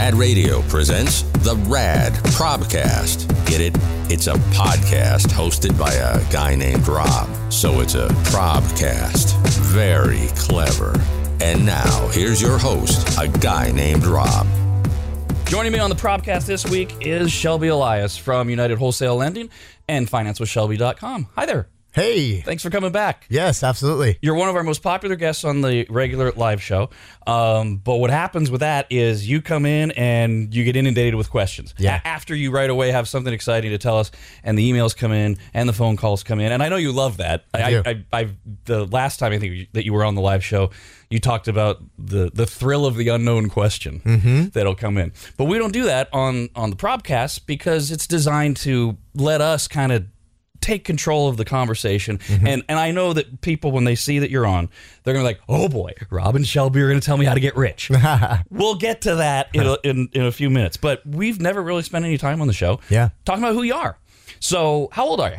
Rad Radio presents the Rad Probcast. Get it? It's a podcast hosted by a guy named Rob. So it's a Probcast. Very clever. And now, here's your host, a guy named Rob. Joining me on the Probcast this week is Shelby Elias from United Wholesale Lending and FinanceWithShelby.com. Hi there. Hey. Thanks for coming back. Yes, absolutely. You're one of our most popular guests on the regular live show. Um, but what happens with that is you come in and you get inundated with questions. Yeah. After you right away have something exciting to tell us, and the emails come in and the phone calls come in, and I know you love that. I do. I, I, the last time I think that you were on the live show, you talked about the the thrill of the unknown question Mm-hmm. that'll come in. But we don't do that on on the Probcast because it's designed to let us kind of take control of the conversation. Mm-hmm. And and I know that people when they see that you're on, they're gonna be like, oh boy, Rob and Shelby are gonna tell me how to get rich. we'll get to that in a, in, in a few minutes. But we've never really spent any time on the show Yeah. talking about who you are. So how old are you?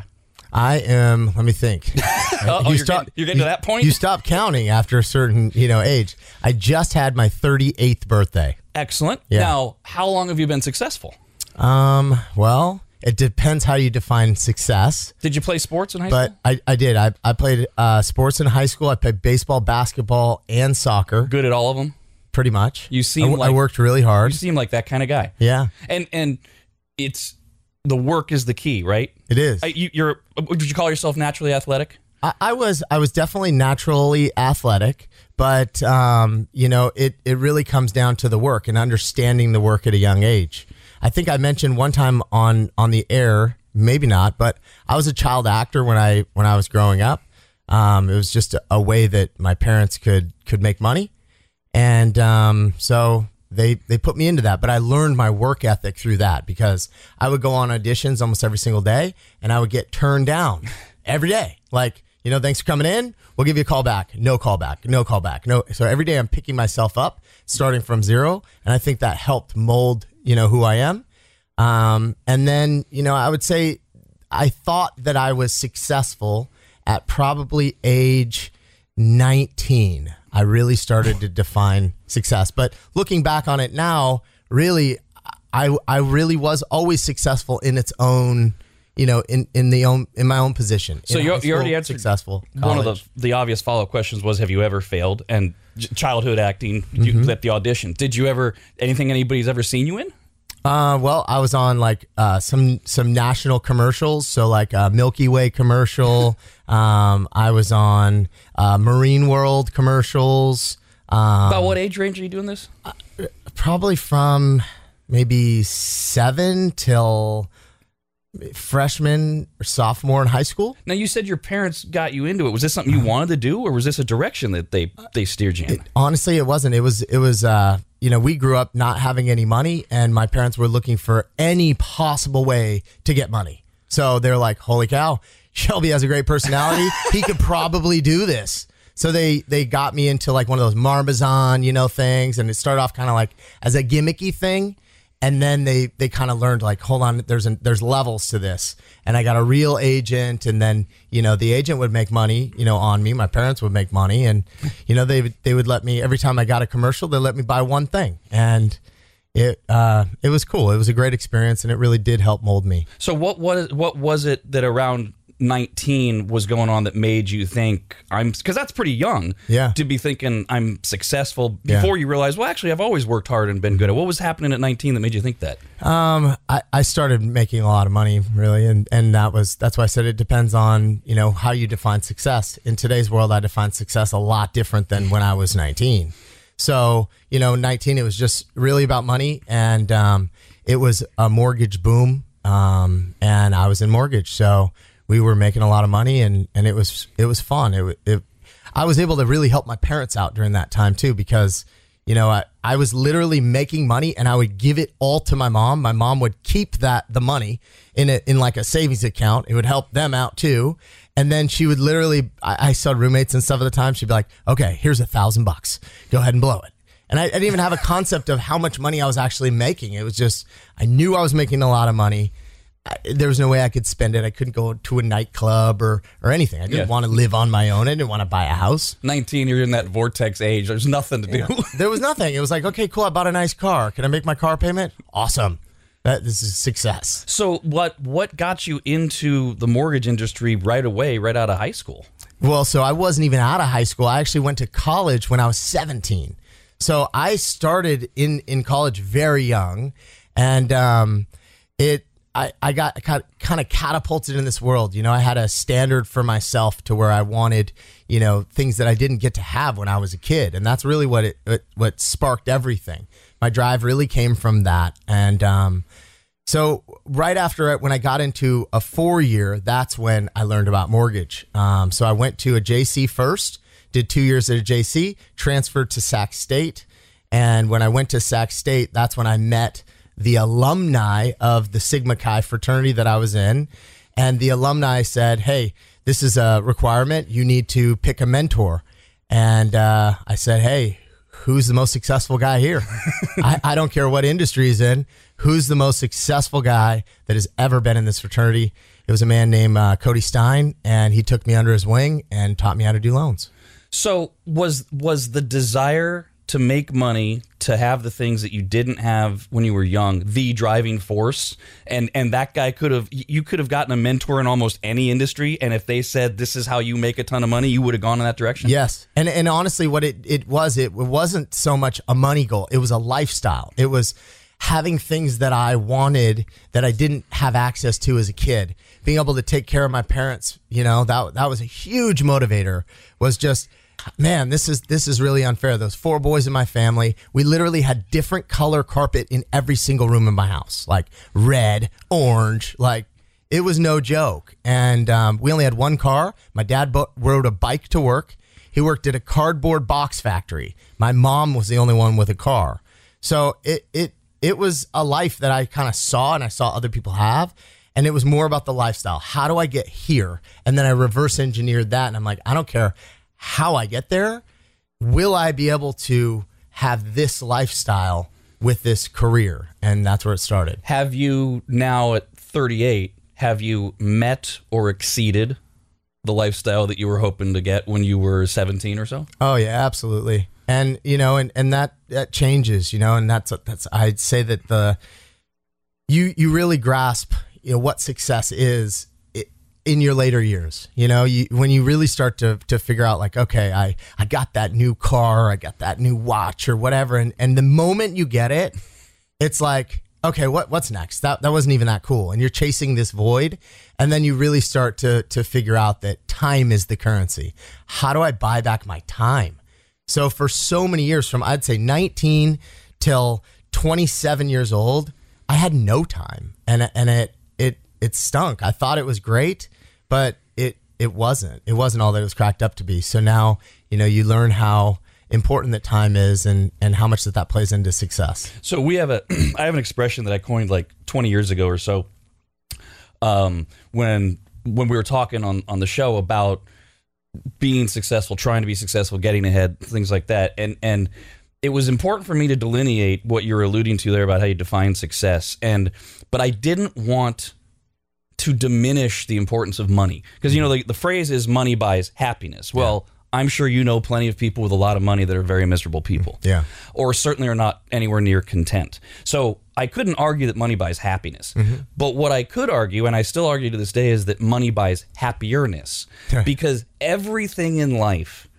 I am, let me think. Oh, you're getting- you're getting to that point? You stop counting after a certain, you know, age. I just had my 38th birthday. Excellent. Yeah. Now, how long have you been successful? Um, well, it depends how you define success. Did you play sports in high But school? I, I did. I, I played uh, sports in high school. I played baseball, basketball, and soccer, Good at all of them. pretty much. You seem I, w- I like- worked really hard. You seem like that kind of guy. Yeah, And and it's the work is the key, right? it is. I, you, you're would you call yourself naturally athletic? I, I was I was definitely naturally athletic, but um, you know it it really comes down to the work and understanding the work at a young age. I think I mentioned one time on on the air, maybe not, but I was a child actor when I when I was growing up. Um, it was just a, a way that my parents could could make money, and um, so they they put me into that. But I learned my work ethic through that because I would go on auditions almost every single day, and I would get turned down every day. Like you know, thanks for coming in. We'll give you a call back. No call back. No call back. No. So every day I'm picking myself up, starting from zero, and I think that helped mold you know who I am. Um, and then you know I would say I thought that I was successful at probably age 19. I really started to define success. But looking back on it now, really, I, I really was always successful in its own, you know, in, in the own, in my own position. So you- you already answered successful. One of the the obvious follow up questions was, have you ever failed? And childhood acting, you Mm-hmm. at the audition. Did you ever anything anybody's ever seen you in? Uh, well, I was on like uh, some some national commercials, so like a Milky Way commercial. um, I was on uh, Marine World commercials. Um, About what age range are you doing this? probably from maybe seven till freshman or sophomore in high school. Now you said your parents got you into it. Was this something you wanted to do, or was this a direction that they they steered you in? Honestly, it wasn't. It was. It was. Uh, you know, we grew up not having any money, and my parents were looking for any possible way to get money. So they're like, "Holy cow, Shelby has a great personality. he could probably do this." So they they got me into like one of those Barbizon, you know, things, and it started off kind of like as a gimmicky thing, and then they they kind of learned like, hold on, there's an, there's levels to this, and I got a real agent, and then you know the agent would make money, you know, on me. My parents would make money, and you know they would they would let me every time I got a commercial, they let me buy one thing, and it uh it was cool. It was a great experience, and it really did help mold me. So what was what was it that around 19 was going on that made you think I'm because that's pretty young Yeah. to be thinking I'm successful Yeah. before you realize well actually I've always worked hard and been good at what was happening at 19 that made you think that Um, I, I started making a lot of money really, and and that was that's why I said it depends on you know how you define success. In today's world, I define success a lot different than when I was 19. So you know, 19 it was just really about money, and um, it was a mortgage boom, um, and I was in mortgage, so we were making a lot of money, and and it was it was fun. It, it I was able to really help my parents out during that time too because you know I, I was literally making money and I would give it all to my mom. My mom would keep that the money in a, in like a savings account. It would help them out too. And then she would literally I, I saw roommates and stuff at the time. She'd be like, "Okay, here's a thousand bucks. Go ahead and blow it." And I, I didn't even have a concept of how much money I was actually making. It was just I knew I was making a lot of money I, there was no way I could spend it. I couldn't go to a nightclub or or anything. I didn't Yeah. want to live on my own. I didn't want to buy a house. 19, you're in that vortex age. There's nothing to do. There was nothing. It was like, okay, cool. I bought a nice car. Can I make my car payment? Awesome. That this is success. so what what got you into the mortgage industry right away, right out of high school? Well, so I wasn't even out of high school. I actually went to college when I was 17. So I started in in college very young, and um, it I I got, kind of catapulted in this world. You know, I had a standard for myself to where I wanted you know things that I didn't get to have when I was a kid, and that's really what it, it what sparked everything. My drive really came from that, and um, so right after it, when I got into a four year, that's when I learned about mortgage. Um, so I went to a JC first, did two years at a JC, transferred to Sac State, and when I went to Sac State, that's when I met the alumni of the Sigma Chi fraternity that I was in, and the alumni said, "Hey, this is a requirement. You need to pick a mentor." And uh, I said, "Hey, who's the most successful guy here? I, I don't care what industry he's in. Who's the most successful guy that has ever been in this fraternity? It was a man named uh, Cody Stein, and he took me under his wing and taught me how to do loans. So was was the desire to make money to have the things that you didn't have when you were young the driving force and and that guy could have you could have gotten a mentor in almost any industry and if they said this is how you make a ton of money you would have gone in that direction Yes, and and honestly, what it it was, it wasn't so much a money goal. It was a lifestyle. It was having things that I wanted that I didn't have access to as a kid. Being able to take care of my parents, you know, that that was a huge motivator. Was just man, this is this is really unfair. Those four boys in my family, we literally had different color carpet in every single room in my house, like red, orange, like it was no joke. And um, we only had one car. My dad bo- rode a bike to work. He worked at a cardboard box factory. My mom was the only one with a car. So it it it was a life that I kind of saw and I saw other people have. And it was more about the lifestyle. How do I get here? And then I reverse engineered that. And I'm like, I don't care how I get there. Will I be able to have this lifestyle with this career? And that's where it started. have you now at 38 have you met or exceeded the lifestyle that you were hoping to get when you were 17 or so Oh yeah, absolutely. And you know, and and that that changes, you know, and that's that's I'd say that the you you really grasp you know what success is in your later years. You know, you when you really start to to figure out like, okay, I I got that new car, I got that new watch or whatever, and and the moment you get it, it's like okay what what's next? That that wasn't even that cool. And you're chasing this void. And then you really start to to figure out that time is the currency. How do i buy back my time? So for so many years from i'd say 19 till 27 years old i had no time. And and it it it stunk. I thought it was great but it it wasn't. It wasn't all that it was cracked up to be. So now you know you learn how important that time is and and how much that that plays into success. So we have a I have an expression that I coined like 20 years ago or so. Um, when when we were talking on on the show about being successful, trying to be successful, getting ahead, things like that, and and it was important for me to delineate what you're alluding to there about how you define success, and but I didn't want to diminish the importance of money because you know hmm. the, the phrase is money buys happiness. Well. I'm sure you know plenty of people with a lot of money that are very miserable hmm. people Yeah. or certainly are not anywhere near content. So I couldn't argue that money buys happiness. Mm-hmm. But what I could argue, and I still argue to this day, is that money buys happierness. because everything in life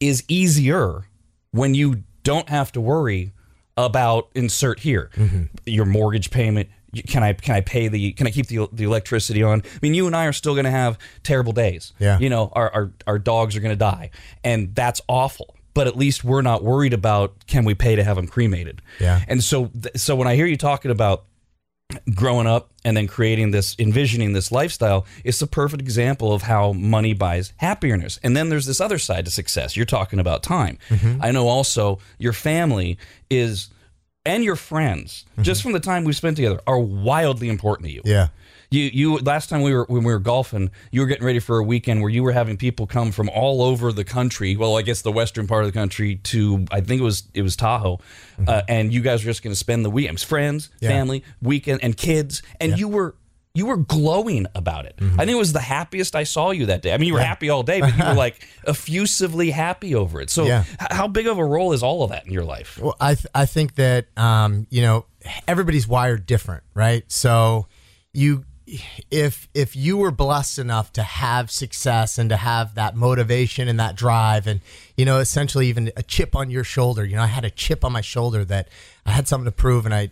is easier when you don't have to worry about insert here mm-hmm. your mortgage payment can I can I pay the can I keep the the electricity on? I mean, you and I are still going to have terrible days. Yeah. you know, our our, our dogs are going to die, and that's awful. But at least we're not worried about can we pay to have them cremated. Yeah. And so so when I hear you talking about growing up and then creating this envisioning this lifestyle it's the perfect example of how money buys happiness and then there's this other side to success you're talking about time mm-hmm. i know also your family is and your friends just from the time we've spent together are wildly important to you Yeah. you you last time we were when we were golfing, you were getting ready for a weekend where you were having people come from all over the country. Well, I guess the western part of the country to I think it was it was Tahoe, uh, and you guys were just going to spend the weekends, friends, Yeah. family, weekend, and kids, and you were you were glowing about it. Mm-hmm. I think it was the happiest I saw you that day. I mean, you were happy all day, but you were like effusively happy over it. So, Yeah. h- how big of a role is all of that in your life? Well, I th- I think that um, you know everybody's wired different, right? So you if if you were blessed enough to have success and to have that motivation and that drive and you know essentially even a chip on your shoulder, you know, I had a chip on my shoulder that I had something to prove and I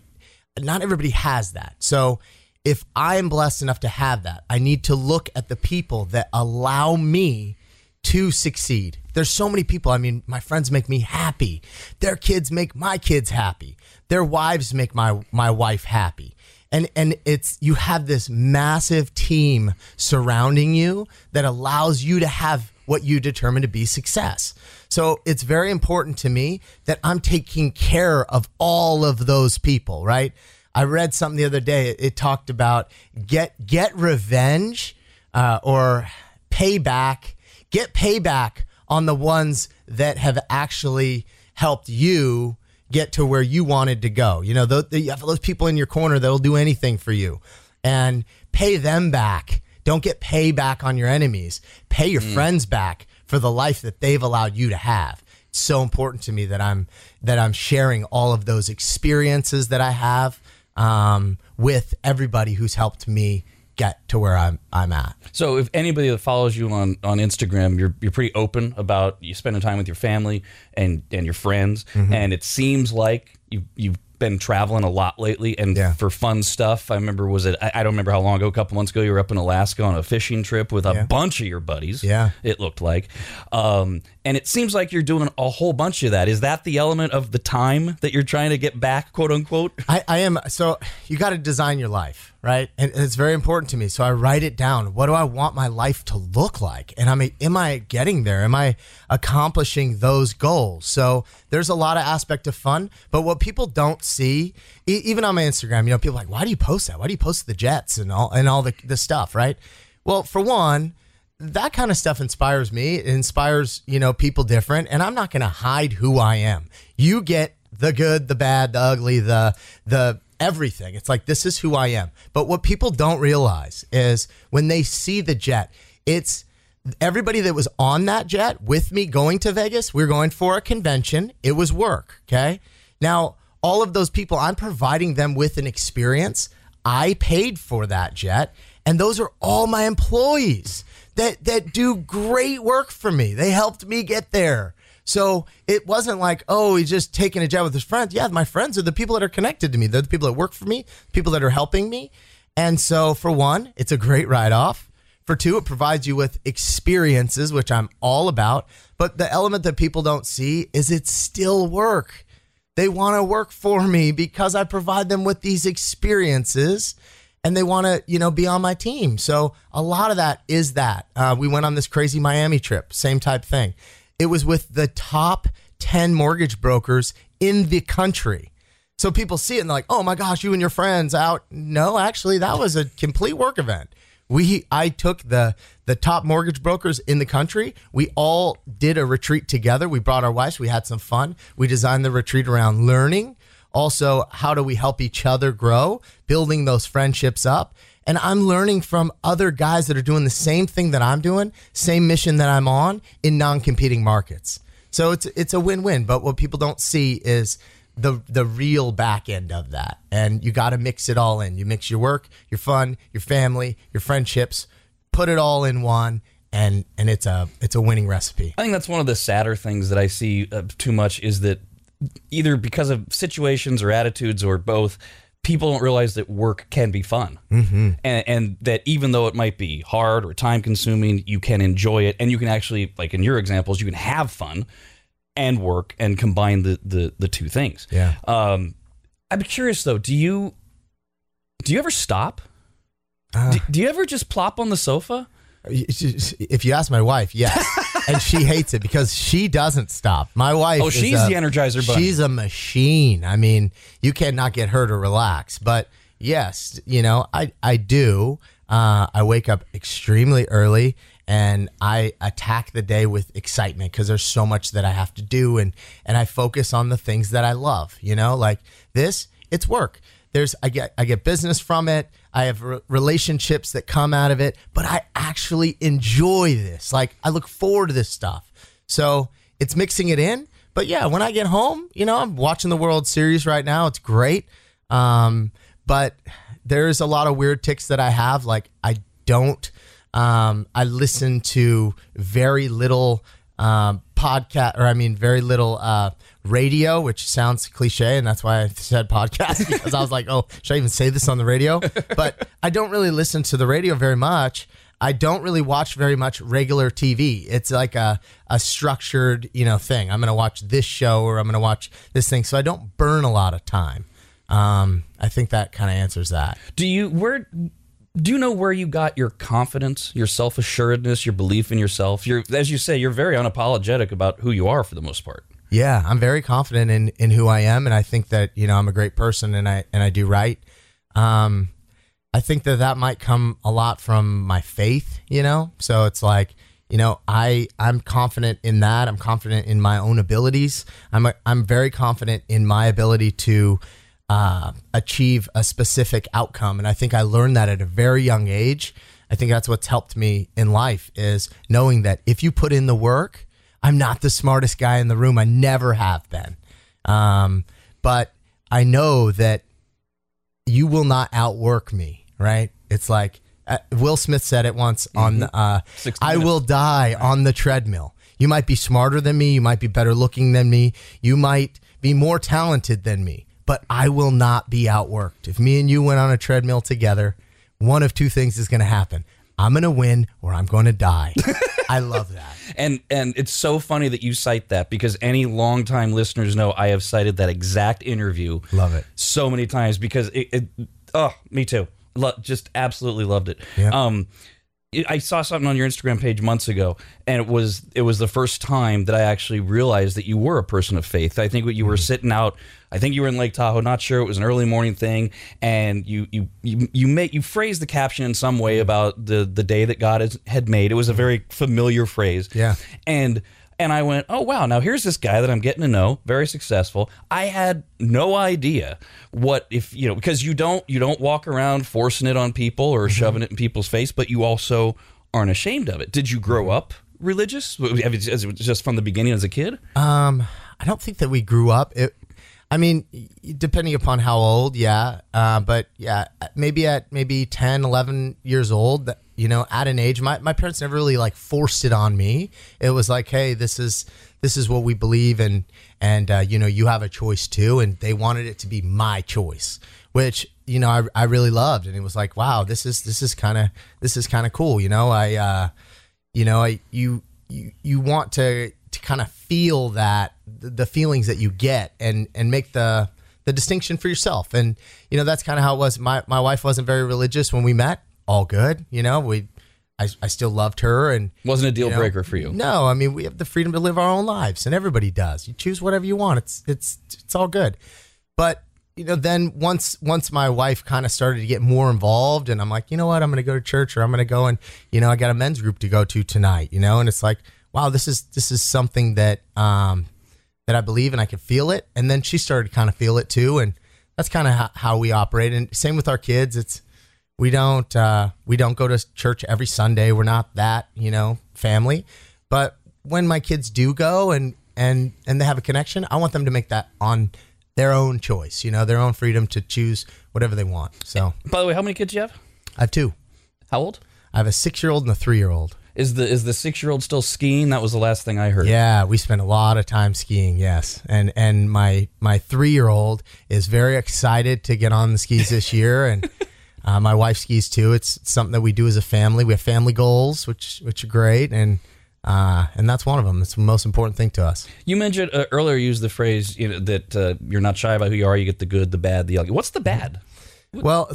not everybody has that. So if I am blessed enough to have that, I need to look at the people that allow me to succeed. There's so many people. I mean, my friends make me happy. Their kids make my kids happy. Their wives make my my wife happy. And and it's you have this massive team surrounding you that allows you to have what you determine to be success. So it's very important to me that I'm taking care of all of those people, right? I read something the other day. It, it talked about get get revenge uh, or payback, get payback on the ones that have actually helped you get to where you wanted to go. You know, those, those people in your corner that'll do anything for you, and pay them back. Don't get payback on your enemies. Pay your friends back for the life that they've allowed you to have. It's so important to me that I'm that I'm sharing all of those experiences that I have um, with everybody who's helped me get to where I'm I'm at. So, if anybody that follows you on, on Instagram, you're you're pretty open about you spending time with your family and and your friends, Mm-hmm. and it seems like you you've been traveling a lot lately, and Yeah. for fun stuff. I remember was it I, I don't remember how long ago, a couple months ago, you were up in Alaska on a fishing trip with a Yeah. bunch of your buddies. Yeah. it looked like, um, and it seems like you're doing a whole bunch of that. Is that the element of the time that you're trying to get back, quote unquote? I, I am so you got to design your life, right? And it's very important to me. So I write it down. What do I want my life to look like? And I'm am I getting there? Am I accomplishing those goals? So there's a lot of aspect of fun, but what people don't see, e- even on my Instagram, you know, people like, why do you post that? Why do you post the jets and all and all the the stuff, right? Well, for one, that kind of stuff inspires me. It inspires, you know, people different. And I'm not going to hide who I am. You get the good, the bad, the ugly, the, the, everything. It's like, this is who I am. But what people don't realize is when they see the jet, it's everybody that was on that jet with me going to Vegas. We are going for a convention. It was work. Okay. Now, all of those people, I'm providing them with an experience. I paid for that jet, and those are all my employees that that do great work for me. They helped me get there. So it wasn't like, oh, he's just taking a job with his friends. Yeah, my friends are the people that are connected to me. They're the people that work for me, people that are helping me. And so for one, it's a great write off. For two, it provides you with experiences, which I'm all about. But the element that people don't see is it's still work. They want to work for me because I provide them with these experiences and they want to, you know, be on my team. So a lot of that is that. Uh, we went on this crazy Miami trip, same type thing. It was with the top 10 mortgage brokers in the country. So people see it and they're like, oh my gosh, you and your friends out. No, actually, that was a complete work event. We I took the the top mortgage brokers in the country. We all did a retreat together. We brought our wives. We had some fun. We designed the retreat around learning. Also, how do we help each other grow, building those friendships up. And I'm learning from other guys that are doing the same thing that I'm doing, same mission that I'm on in non-competing markets. So it's it's a win-win. But what people don't see is the the real back end of that. And you got to mix it all in. You mix your work, your fun, your family, your friendships, put it all in one and and it's a it's a winning recipe. I think that's one of the sadder things that I see uh, too much is that either because of situations or attitudes or both, people don't realize that work can be fun, mm-hmm. and, and that even though it might be hard or time consuming, you can enjoy it, and you can actually, like in your examples, you can have fun and work and combine the the, the two things. Yeah. Um, I'm curious though. Do you do you ever stop? Uh. do, do you ever just plop on the sofa? If you ask my wife, yes. and she hates it because she doesn't stop. My wife Oh, is she's a- the Energizer Bunny. She's a machine. I mean, you cannot get her to relax. But yes, you know, I I do. Uh, I wake up extremely early and I attack the day with excitement because there's so much that I have to do and and I focus on the things that I love. You know, like this, it's work. There's I get I get business from it. I have re- relationships that come out of it, but I actually enjoy this. Like I look forward to this stuff. So it's mixing it in. But yeah, when I get home, you know, I'm watching the World Series right now. It's great. Um, but there's a lot of weird ticks that I have. Like I don't. Um, I listen to very little um, podcast, or I mean, very little uh, radio, which sounds cliche, and that's why I said podcast because I was like, oh, should I even say this on the radio? But I don't really listen to the radio very much. I don't really watch very much regular TV. It's like a, a structured, you know, thing. I'm going to watch this show or I'm going to watch this thing. So I don't burn a lot of time. Um, I think that kind of answers that. Do you where do you know where you got your confidence, your self assuredness, your belief in yourself? You're as you say, you're very unapologetic about who you are for the most part. Yeah, I'm very confident in in who I am, and I think that you know I'm a great person, and I and I do right. Um, I think that that might come a lot from my faith, you know. So it's like you know I I'm confident in that. I'm confident in my own abilities. I'm a, I'm very confident in my ability to uh, achieve a specific outcome, and I think I learned that at a very young age. I think that's what's helped me in life is knowing that if you put in the work I'm not the smartest guy in the room. I never have been. Um, but I know that you will not outwork me, right? It's like uh, Will Smith said it once on Mm-hmm. uh, I will die on the treadmill. You might be smarter than me, you might be better looking than me, you might be more talented than me, but I will not be outworked. If me and you went on a treadmill together, one of two things is going to happen. I'm going to win or I'm going to die. I love that. And and it's so funny that you cite that because any longtime listeners know I have cited that exact interview. Love it. so many times because it. it oh, me too. Lo- just absolutely loved it. Yeah. Um, I saw something on your Instagram page months ago, and it was it was the first time that I actually realized that you were a person of faith. I think what you were hmm. sitting out. I think you were in Lake Tahoe. Not sure. It was an early morning thing, and you you you you made you phrased the caption in some way hmm. about the the day that God has, had made. It was a hmm. very familiar phrase. Yeah. And and I went, oh wow, now here's this guy that I'm getting to know, very successful. I had no idea what if you know because you don't you don't walk around forcing it on people or shoving it in people's face, but you also aren't ashamed of it. Did you grow up religious? Just from the beginning as a kid? Um, I don't think that we grew up. It, I mean, depending upon how old, yeah. Uh, but yeah, maybe at maybe 10, 11 years old, that- you know, at an age, my, my parents never really like forced it on me. It was like, hey, this is this is what we believe, and and uh, you know, you have a choice too, and they wanted it to be my choice, which you know, I, I really loved, and it was like, wow, this is this is kind of this is kind of cool, you know, I. Uh, you know I, you you you want to to kind of feel that the feelings that you get and and make the the distinction for yourself and you know that's kind of how it was my my wife wasn't very religious when we met all good you know? We I, I still loved her and Wasn't a deal you know, breaker for you. no i mean we have the freedom to live our own lives and everybody does. You choose whatever you want. It's it's it's all good. But you know then once once my wife kind of started to get more involved and i'm like you know what? I'm gonna go to church or i'm gonna go and you know i got a men's group to go to tonight you know? And it's like wow this is this is something that um that i believe and i can feel it. And then she started to kind of feel it too and that's kind of how, how we operate. And same with our kids. It's we don't uh, we don't go to church every Sunday. We're not that you know family, but when my kids do go and and and they have a connection, I want them to make that on their own choice. You know, their own freedom to choose whatever they want. So By the way, how many kids do you have? I have two. How old? I have a six year old and a three year old. Is the is the six year old still skiing? That was the last thing I heard. Yeah, we spend a lot of time skiing. Yes, and and my my three year old is very excited to get on the skis this year, and uh, my wife skis too. It's something that we do as a family. We have family goals, which which are great, and uh, and that's one of them. It's the most important thing to us. You mentioned uh, earlier, you used the phrase you know, that uh, you're not shy about who you are. You get the good, the bad, the ugly. What's the bad? Well,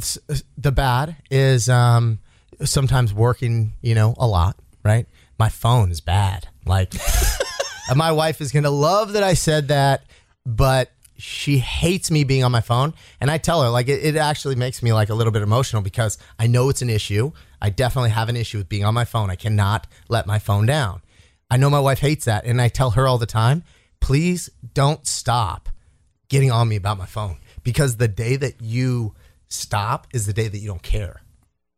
the bad is um, sometimes working, you know, a lot, right? My phone is bad. Like, my wife is going to love that I said that, but she hates me being on my phone. And I tell her, like, it, it actually makes me like a little bit emotional because I know it's an issue. I definitely have an issue with being on my phone. I cannot let my phone down. I know my wife hates that. And I tell her all the time, please don't stop getting on me about my phone because the day that you stop is the day that you don't care.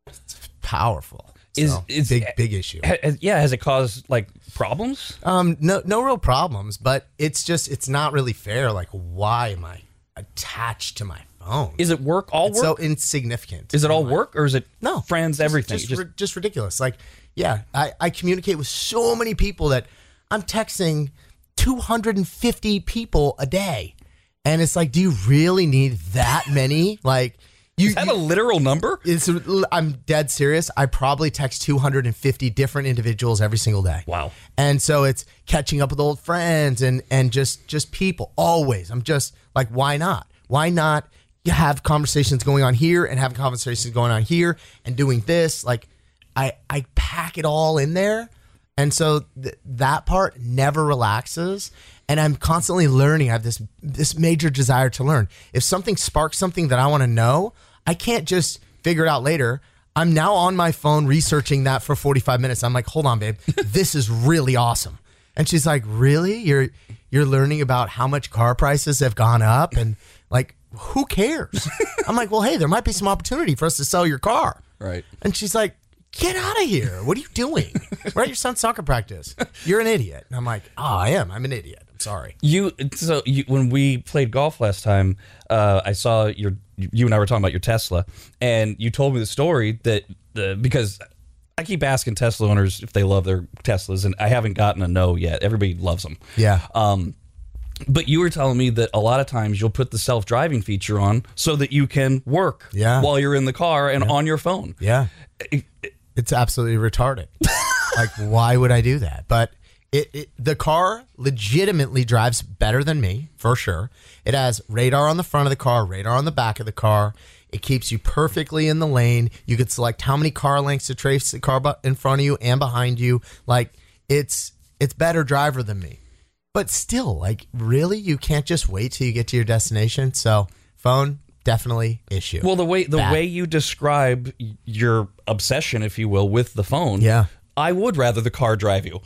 It's powerful. Is- So, is- big big issue. Has- yeah, has it caused like problems? Um, no, no real problems, but it's just it's not really fair. Like, why am I attached to my phone? Is it work? All It's work? so insignificant. is it all work or is it No, friends? Everything? Just, Just- ri- just ridiculous. Like, yeah, I, I communicate with so many people that I'm texting 250 people a day, and it's like, do you really need that many? Like, you. is that you- a literal number? it's, I'm dead serious. I probably text 250 different individuals every single day. Wow. And so it's catching up with old friends and and just just people always. I'm just like, why not? Why not have conversations going on here and have conversations going on here and doing this? Like, I I pack it all in there, and so th- that part never relaxes. And I'm constantly learning. I have this this major desire to learn. If something sparks something that I want to know, I can't just figure it out later. I'm now on my phone researching that for 45 minutes. I'm like, hold on, babe, this is really awesome. And she's like, really? You're you're learning about how much car prices have gone up and like who cares? I'm like, well, hey, there might be some opportunity for us to sell your car. Right. And she's like, get out of here. What are you doing? We're at your son's soccer practice. You're an idiot. And I'm like, oh, I am. I'm an idiot. Sorry. You so you, when we played golf last time, uh, I saw your you and I were talking about your Tesla, and you told me the story that uh, because I keep asking Tesla owners if they love their Teslas, and I haven't gotten a no yet. Everybody loves them. Yeah. Um, but you were telling me that a lot of times you'll put the self driving feature on so that you can work Yeah. while you're in the car and on your phone. Yeah. It- It's absolutely retarded. like, why would I do that? But it, it the car legitimately drives better than me for sure. It has radar on the front of the car, radar on the back of the car. It keeps you perfectly in the lane. You could select how many car lengths to trace the car in front of you and behind you. Like it's it's better driver than me. But still, like really, you can't just wait till you get to your destination. So phone definitely issue. Well, the way the Bad. way you describe your obsession, if you will, with the phone, Yeah. I would rather the car drive you,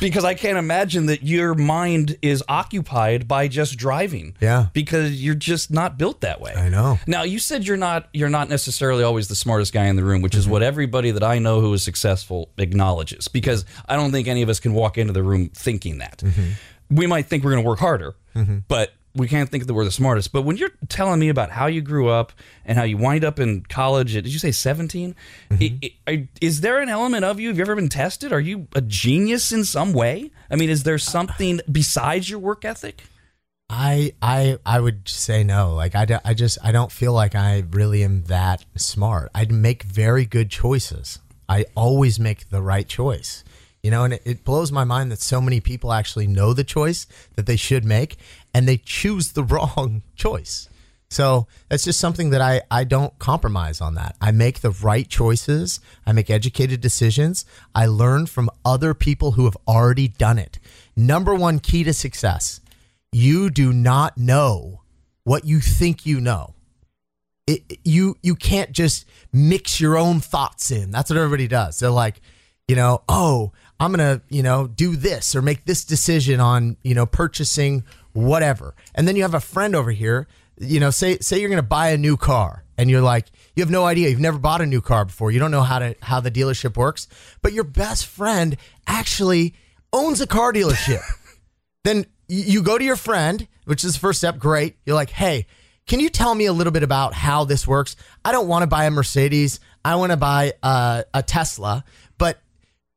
because I can't imagine that your mind is occupied by just driving. Yeah. because you're just not built that way. I know. Now you said you're not you're not necessarily always the smartest guy in the room, which Mm-hmm. is what everybody that I know who is successful acknowledges. Because I don't think any of us can walk into the room thinking that. Mm-hmm. We might think we're going to work harder, but we can't think that we're the smartest. But when you're telling me about how you grew up and how you wind up in college, at, did you say 17? Mm-hmm. Is there an element of you? Have you ever been tested? Are you a genius in some way? I mean, is there something besides your work ethic? I I I would say no. Like I, I just I don't feel like I really am that smart. I make very good choices. I always make the right choice. You know, and it, it blows my mind that so many people actually know the choice that they should make and they choose the wrong choice. So that's just something that I, I don't compromise on that. I make the right choices. I make educated decisions. I learn from other people who have already done it. Number one key to success you do not know what you think you know. It, you you can't just mix your own thoughts in. That's what everybody does. They're like, you know, oh, I'm gonna you know do this or make this decision on you know purchasing whatever, and then you have a friend over here. You know, say say you're gonna buy a new car, and you're like, you have no idea. You've never bought a new car before. You don't know how to how the dealership works, but your best friend actually owns a car dealership then you go to your friend, which is the first step. Great. You're like, hey, can you tell me a little bit about how this works? I don't want to buy a Mercedes. I want to buy a, a Tesla,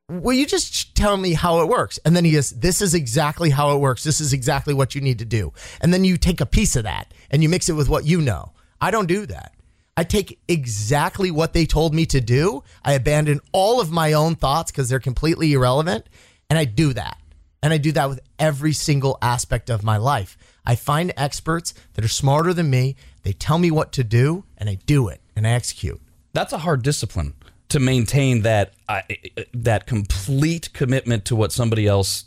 will you just tell me how it works? And then he goes, this is exactly how it works. This is exactly what you need to do. And then you take a piece of that and you mix it with what you know. I don't do that. I take exactly what they told me to do. I abandon all of my own thoughts because they're completely irrelevant. And I do that. And I do that with every single aspect of my life. I find experts that are smarter than me. They tell me what to do, and I do it and I execute. that's a hard discipline to maintain that uh, that complete commitment to what somebody else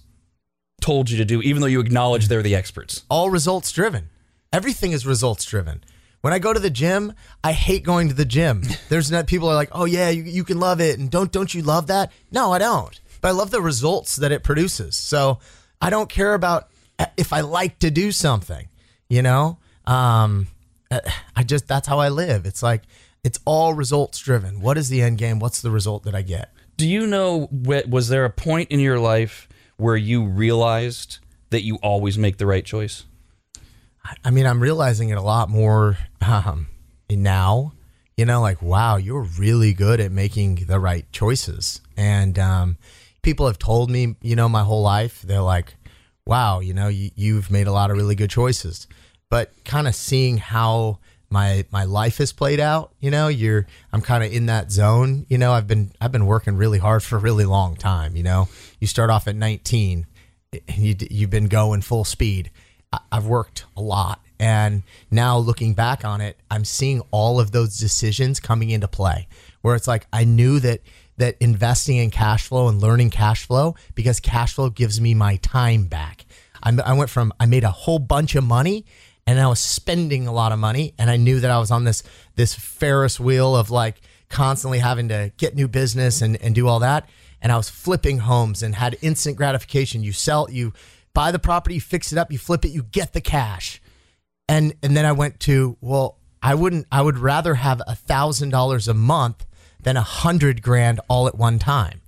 told you to do, even though you acknowledge they're the experts. All results driven. Everything is results driven. When I go to the gym, I hate going to the gym. There's not people are like, "Oh yeah, you, you can love it," and don't don't you love that? No, I don't. But I love the results that it produces. So I don't care about if I like to do something. You know, um, uh, I just that's how I live. It's like it's all results driven. What is the end game? What's the result that I get? Do you know was there a point in your life where you realized that you always make the right choice? I mean, I'm realizing it a lot more um, now. You know, like wow, you're really good at making the right choices, and um, people have told me, you know, my whole life, they're like, wow, you know, you, you've made a lot of really good choices. But kind of seeing how my my life has played out, you know, you're I'm kind of in that zone. You know, I've been I've been working really hard for a really long time. You know, you start off at 19, and you you've been going full speed. I- I've worked a lot, and now looking back on it, I'm seeing all of those decisions coming into play. Where it's like I knew that that investing in cash flow and learning cash flow because cash flow gives me my time back. I'm, I went from I made a whole bunch of money and I was spending a lot of money and I knew that I was on this this Ferris wheel of like constantly having to get new business and, and do all that. And I was flipping homes and had instant gratification. You sell, you buy the property, you fix it up, you flip it, you get the cash. And and then I went to, well, I wouldn't I would rather have a thousand dollars a month than a hundred grand all at one time.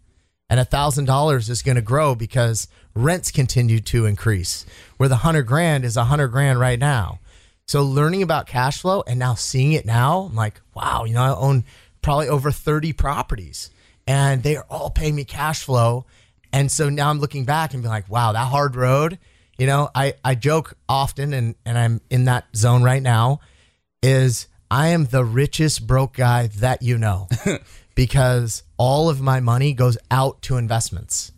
And a thousand dollars is going to grow because rents continue to increase. Where the hundred grand is a hundred grand right now. So learning about cash flow and now seeing it now, I'm like, wow, you know, I own probably over 30 properties and they are all paying me cash flow. And so now I'm looking back and being like, wow, that hard road, you know, I, I joke often and, and I'm in that zone right now is I am the richest broke guy that you know because all of my money goes out to investments.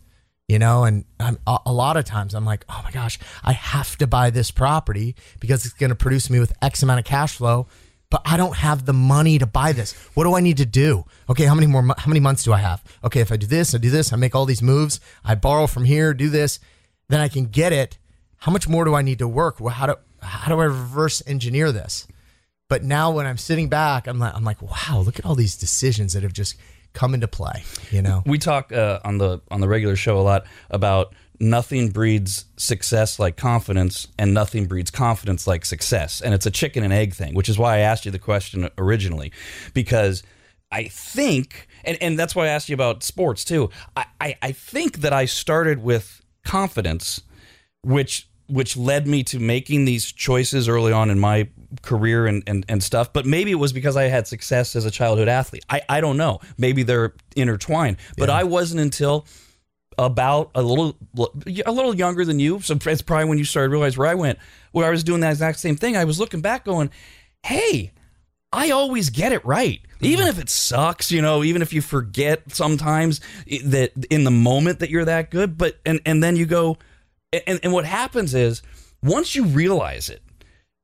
You know, and I'm, a lot of times I'm like, oh my gosh, I have to buy this property because it's going to produce me with X amount of cash flow, but I don't have the money to buy this. What do I need to do? Okay, how many more? How many months do I have? Okay, if I do this, I do this, I make all these moves, I borrow from here, do this, then I can get it. How much more do I need to work? Well, how do how do I reverse engineer this? But now when I'm sitting back, I'm like, I'm like, wow, look at all these decisions that have just come into play. You know, We talk uh, on the on the regular show a lot about nothing breeds success like confidence, and nothing breeds confidence like success. And it's a chicken and egg thing, which is why I asked you the question originally, because I think, and, and that's why I asked you about sports too. I, I, I think that I started with confidence, which which led me to making these choices early on in my career and, and, and stuff. But maybe it was because I had success as a childhood athlete. I, I don't know. Maybe they're intertwined. But I wasn't until about a little a little younger than you. So it's probably when you started to realize where I went, where I was doing that exact same thing. I was looking back going, hey, I always get it right. Mm-hmm. Even if it sucks, you know, even if you forget sometimes that in the moment that you're that good, but and and then you go and and what happens is once you realize it,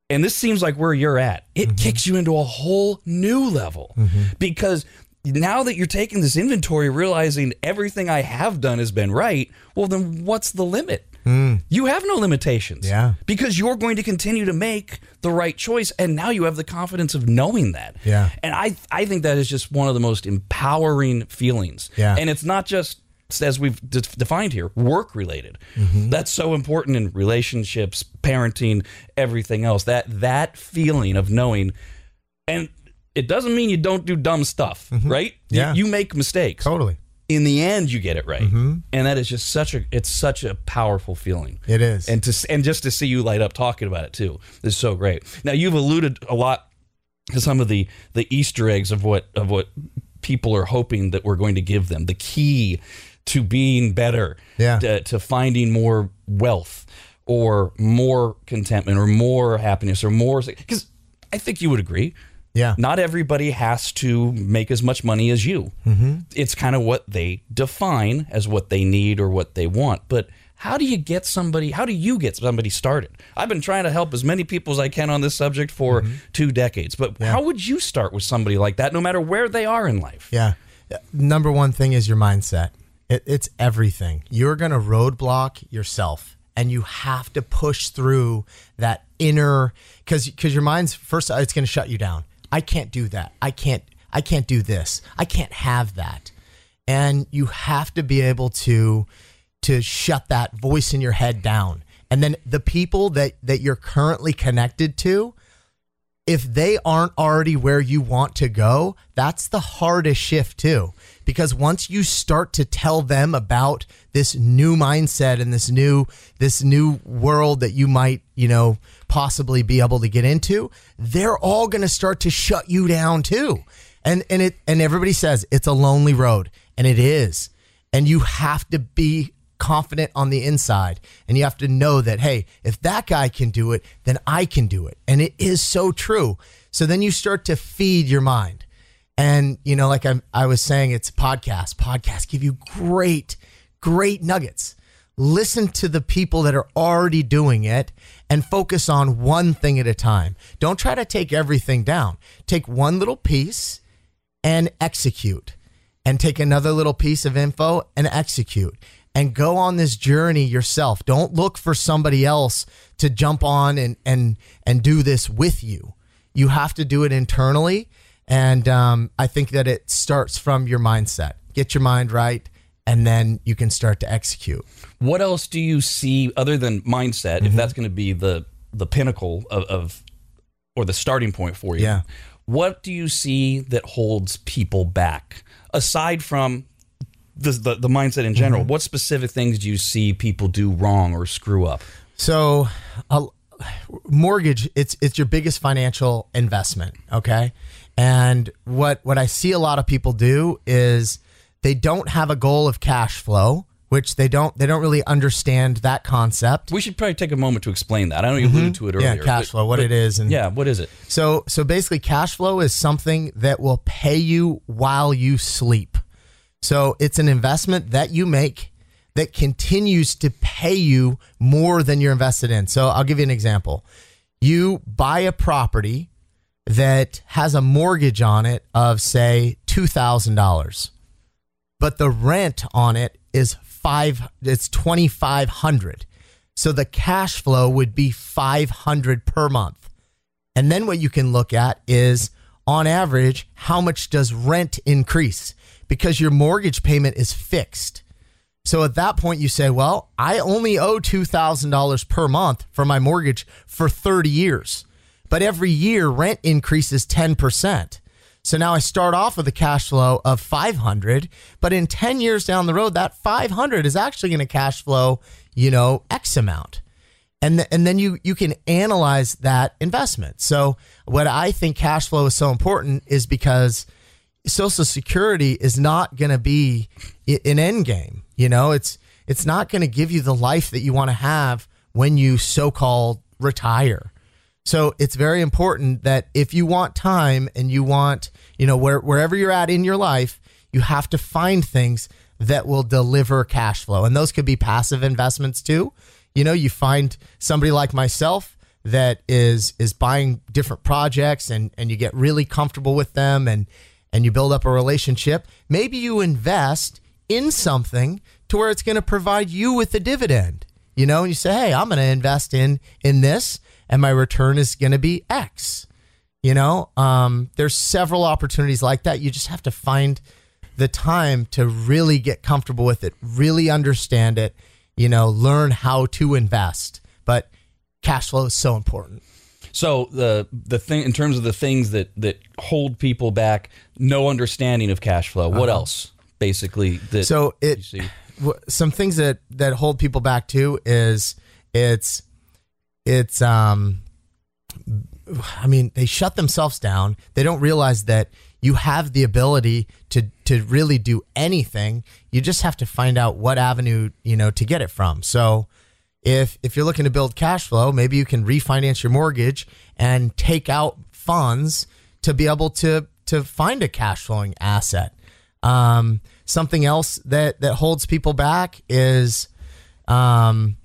and this seems like where you're at, it mm-hmm. kicks you into a whole new level mm-hmm. because now that you're taking this inventory, realizing everything I have done has been right, well, then what's the limit? Mm. You have no limitations. Yeah. Because you're going to continue to make the right choice. And now you have the confidence of knowing that. Yeah. And I, I think that is just one of the most empowering feelings. Yeah. And it's not just, as we've de- defined here, work related. Mm-hmm. That's so important in relationships, parenting, everything else. That that feeling of knowing, and it doesn't mean you don't do dumb stuff, mm-hmm. right? Yeah. You, make mistakes. totally. In the end, you get it right, mm-hmm. and that is just such a it's such a powerful feeling. It is. and to and just to see you light up talking about it too is so great. Now you've alluded a lot to some of the the Easter eggs of what of what people are hoping that we're going to give them. The key to being better, Yeah. to, to finding more wealth or more contentment or more happiness or more because I think you would agree. Yeah. Not everybody has to make as much money as you. Mm-hmm. It's kind of what they define as what they need or what they want. But how do you get somebody, how do you get somebody started? I've been trying to help as many people as I can on this subject for two decades. But how would you start with somebody like that, no matter where they are in life? Yeah. Number one thing is your mindset. It, it's everything. You're going to roadblock yourself and you have to push through that inner cuz cuz your mind's first it's going to shut you down. I can't do that. I can't I can't do this. I can't have that. And you have to be able to to shut that voice in your head down. And then the people that that you're currently connected to if they aren't already where you want to go, that's the hardest shift too. Because once you start to tell them about this new mindset and this new this new world that you might, you know, possibly be able to get into, they're all going to start to shut you down too. And and it and everybody says it's a lonely road, and it is. And you have to be confident on the inside. And you have to know that, hey, if that guy can do it, then I can do it. And it is so true. So then you start to feed your mind. And, you know, like I, I was saying, it's podcasts. Podcasts give you great, great nuggets. Listen to the people that are already doing it and focus on one thing at a time. Don't try to take everything down. Take one little piece and execute, and take another little piece of info and execute and go on this journey yourself. Don't look for somebody else to jump on and and and do this with you. You have to do it internally, and um, I think that it starts from your mindset. Get your mind right, and then you can start to execute. What else do you see other than mindset? Mm-hmm. If that's going to be the the pinnacle of, of or the starting point for you, Yeah. What do you see that holds people back aside from the the, the mindset in Mm-hmm. general? What specific things do you see people do wrong or screw up? So, a mortgage it's it's your biggest financial investment, okay? And what what I see a lot of people do is they don't have a goal of cash flow, which they don't they don't really understand that concept. We should probably take a moment to explain that. I know you alluded to it earlier. Mm-hmm. Yeah, cash but- flow, what but- it is and Yeah, what is it? So so basically cash flow is something that will pay you while you sleep. So it's an investment that you make that continues to pay you more than you're invested in. So I'll give you an example. You buy a property that has a mortgage on it of say $2,000. But the rent on it is 5 it's 2500. So the cash flow would be 500 per month. And then what you can look at is on average, how much does rent increase? Because your mortgage payment is fixed. So at that point, you say, well, I only owe $2,000 per month for my mortgage for 30 years. But every year, rent increases 10%. So now I start off with a cash flow of 500, but in 10 years down the road, that 500 is actually going to cash flow, you know, X amount and th- and then you you can analyze that investment. So what I think cash flow is so important is because Social Security is not going to be an end game. You know, it's it's not going to give you the life that you want to have when you so called retire. So it's very important that if you want time and you want, you know, where, wherever you're at in your life, you have to find things that will deliver cash flow. And those could be passive investments too. You know, you find somebody like myself that is is buying different projects and and you get really comfortable with them and and you build up a relationship. Maybe you invest in something to where it's going to provide you with a dividend. You know, and you say, "Hey, I'm going to invest in in this and my return is going to be X." You know, um, there's several opportunities like that. You just have to find the time to really get comfortable with it, really understand it, you know, learn how to invest. But cash flow is so important. So the the thing in terms of the things that that hold people back, no understanding of cash flow. What else? Basically, that Uh-huh. So it w- some things that that hold people back too is it's it's um I mean they shut themselves down. They don't realize that you have the ability to to really do anything. You just have to find out what avenue, you know, to get it from. So if if you're looking to build cash flow, maybe you can refinance your mortgage and take out funds to be able to to find a cash flowing asset. Um, something else that that holds people back is um,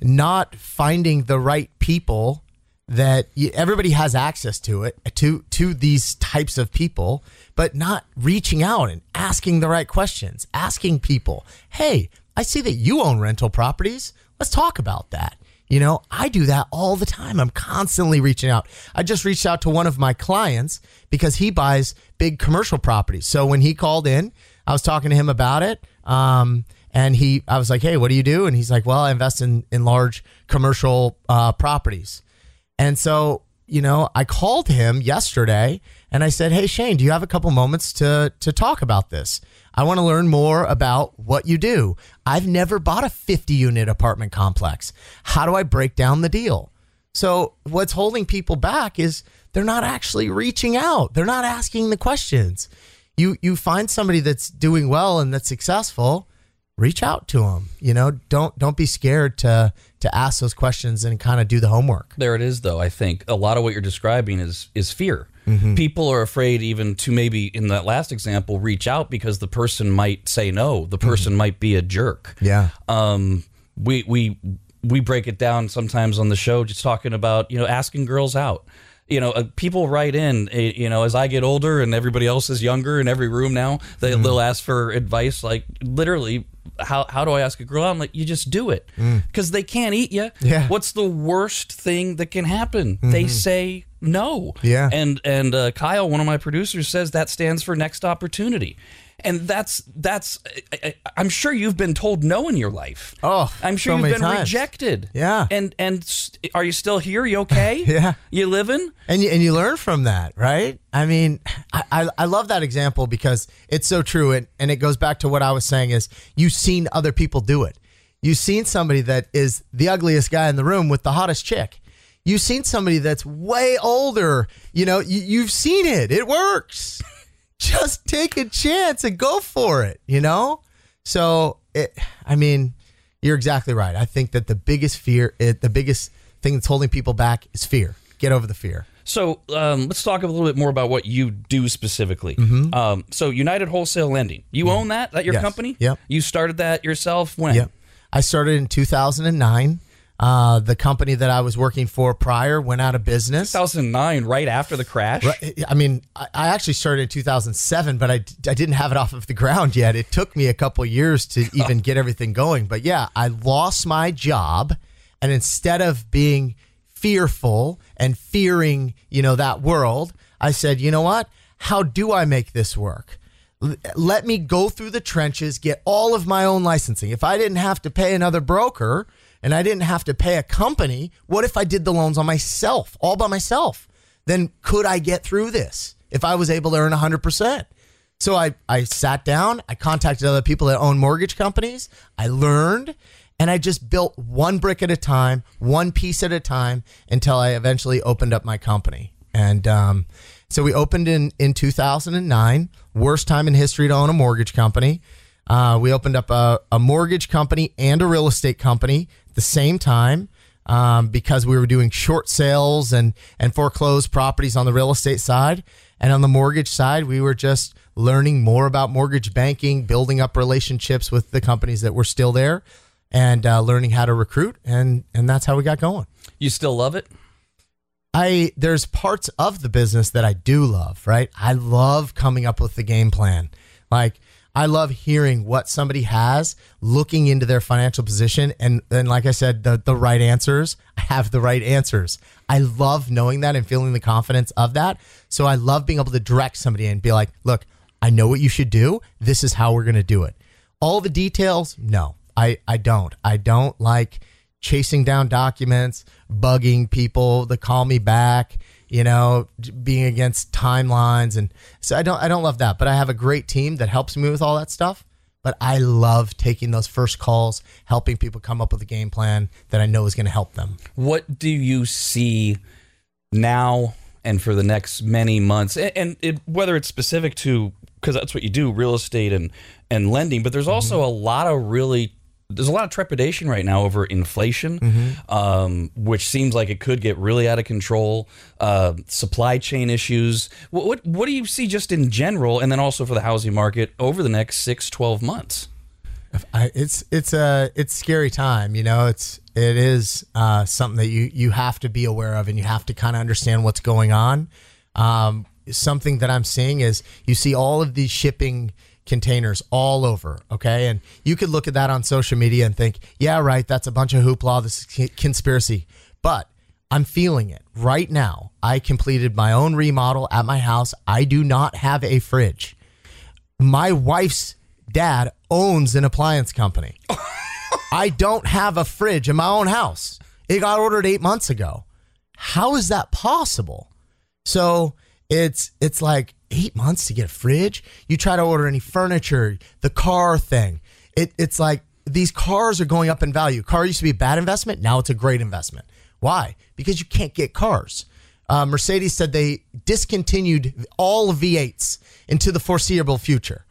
not finding the right people that everybody has access to it to to these types of people but not reaching out and asking the right questions asking people hey i see that you own rental properties. Let's talk about that. You know i do that all the time. I'm constantly reaching out. I just reached out to one of my clients because he buys big commercial properties. So when he called in i was talking to him about it. Um, and he i was like hey what do you do and he's like well i invest in in large commercial uh, properties and so you know, I called him yesterday and I said, "Hey Shane, do you have a couple moments to to talk about this? I want to learn more about what you do. I've never bought a 50 unit apartment complex. How do I break down the deal?" So, what's holding people back is they're not actually reaching out. They're not asking the questions. You you find somebody that's doing well and that's successful, reach out to them. You know, don't don't be scared to to ask those questions and kind of do the homework. There it is, though. I think a lot of what you're describing is is fear. People are afraid, even to maybe in that last example, reach out because the person might say no. The person might be a jerk. Yeah. Um, we we we break it down sometimes on the show, just talking about you know asking girls out. You know, uh, people write in. uh, You know, as I get older and everybody else is younger in every room now, they, they'll ask for advice. Like literally, how how do I ask a girl out? I'm like, you just do it because they can't eat you. Yeah. What's the worst thing that can happen? They say no. Yeah. And and uh, Kyle, one of my producers, says that stands for next opportunity. And that's that's. I, I, I'm sure you've been told no in your life. Oh, I'm sure so you've been times. rejected. Yeah. And and are you still here? You okay? Yeah. You living? and you, and you learn from that, right? I mean, I, I, I love that example because it's so true, and, and it goes back to what I was saying is you've seen other people do it. You've seen somebody that is the ugliest guy in the room with the hottest chick. You've seen somebody that's way older. You know, you, you've seen it. It works. Just take a chance and go for it. You know. So, it, I mean, you're exactly right. I think that the biggest fear, it, the biggest thing that's holding people back is fear. Get over the fear. So um, let's talk a little bit more about what you do specifically. Um, so United Wholesale Lending, you own that? That your Mm-hmm. Yes. company? Yep. You started that yourself when? Yep. I started in 2009. Uh, the company that I was working for prior went out of business. 2009, right after the crash. Right, I mean, I I actually started in 2007, but I, I didn't have it off of the ground yet. It took me a couple years to even get everything going. But yeah, I lost my job. And instead of being fearful and fearing, you know, that world, I said, you know what? How do I make this work? Let me go through the trenches, get all of my own licensing. If I didn't have to pay another broker and I didn't have to pay a company, what if I did the loans on myself, all by myself? Then could I get through this if I was able to earn 100%? So I, I sat down, I contacted other people that own mortgage companies, I learned, and I just built one brick at a time, one piece at a time until I eventually opened up my company. And um, so we opened in, in 2009, worst time in history to own a mortgage company. Uh, we opened up a, a mortgage company and a real estate company at the same time um, because we were doing short sales and and foreclosed properties on the real estate side, and on the mortgage side, we were just learning more about mortgage banking, building up relationships with the companies that were still there, and uh, learning how to recruit, and and that's how we got going. You still love it? I there's parts of the business that I do love, right? I love coming up with the game plan. Like I love hearing what somebody has, looking into their financial position and and like I said, the the right answers. I have the right answers. I love knowing that and feeling the confidence of that. So I love being able to direct somebody and be like, "Look, I know what you should do. This is how we're going to do it." All the details? No. I I don't. I don't like chasing down documents, bugging people to call me back, you know, being against timelines and so I don't I don't love that, but I have a great team that helps me with all that stuff. But I love taking those first calls, helping people come up with a game plan that I know is going to help them. What do you see now and for the next many months? And, and it, whether it's specific to because that's what you do, real estate and and lending, but there's mm-hmm. also a lot of really there's a lot of trepidation right now over inflation, um, which seems like it could get really out of control. Uh, supply chain issues. What, what what do you see just in general, and then also for the housing market over the next six, 12 months? I, it's it's a it's scary time, you know. It's it is uh, something that you you have to be aware of, and you have to kind of understand what's going on. Um, something that I'm seeing is you see all of these shipping containers all over, okay, and you could look at that on social media and think, yeah, right, that's a bunch of hoopla, this is conspiracy, but I'm feeling it right now. I completed my own remodel at my house. I do not have a fridge my wife's dad owns an appliance company. I don't have a fridge in my own house. It got ordered eight months ago. how is that possible? So it's it's like eight months to get a fridge. You try to order any furniture, the car thing. It, it's like these cars are going up in value. Car used to be a bad investment. Now it's a great investment. Why? Because you can't get cars. Uh, Mercedes said they discontinued all V8s into the foreseeable future.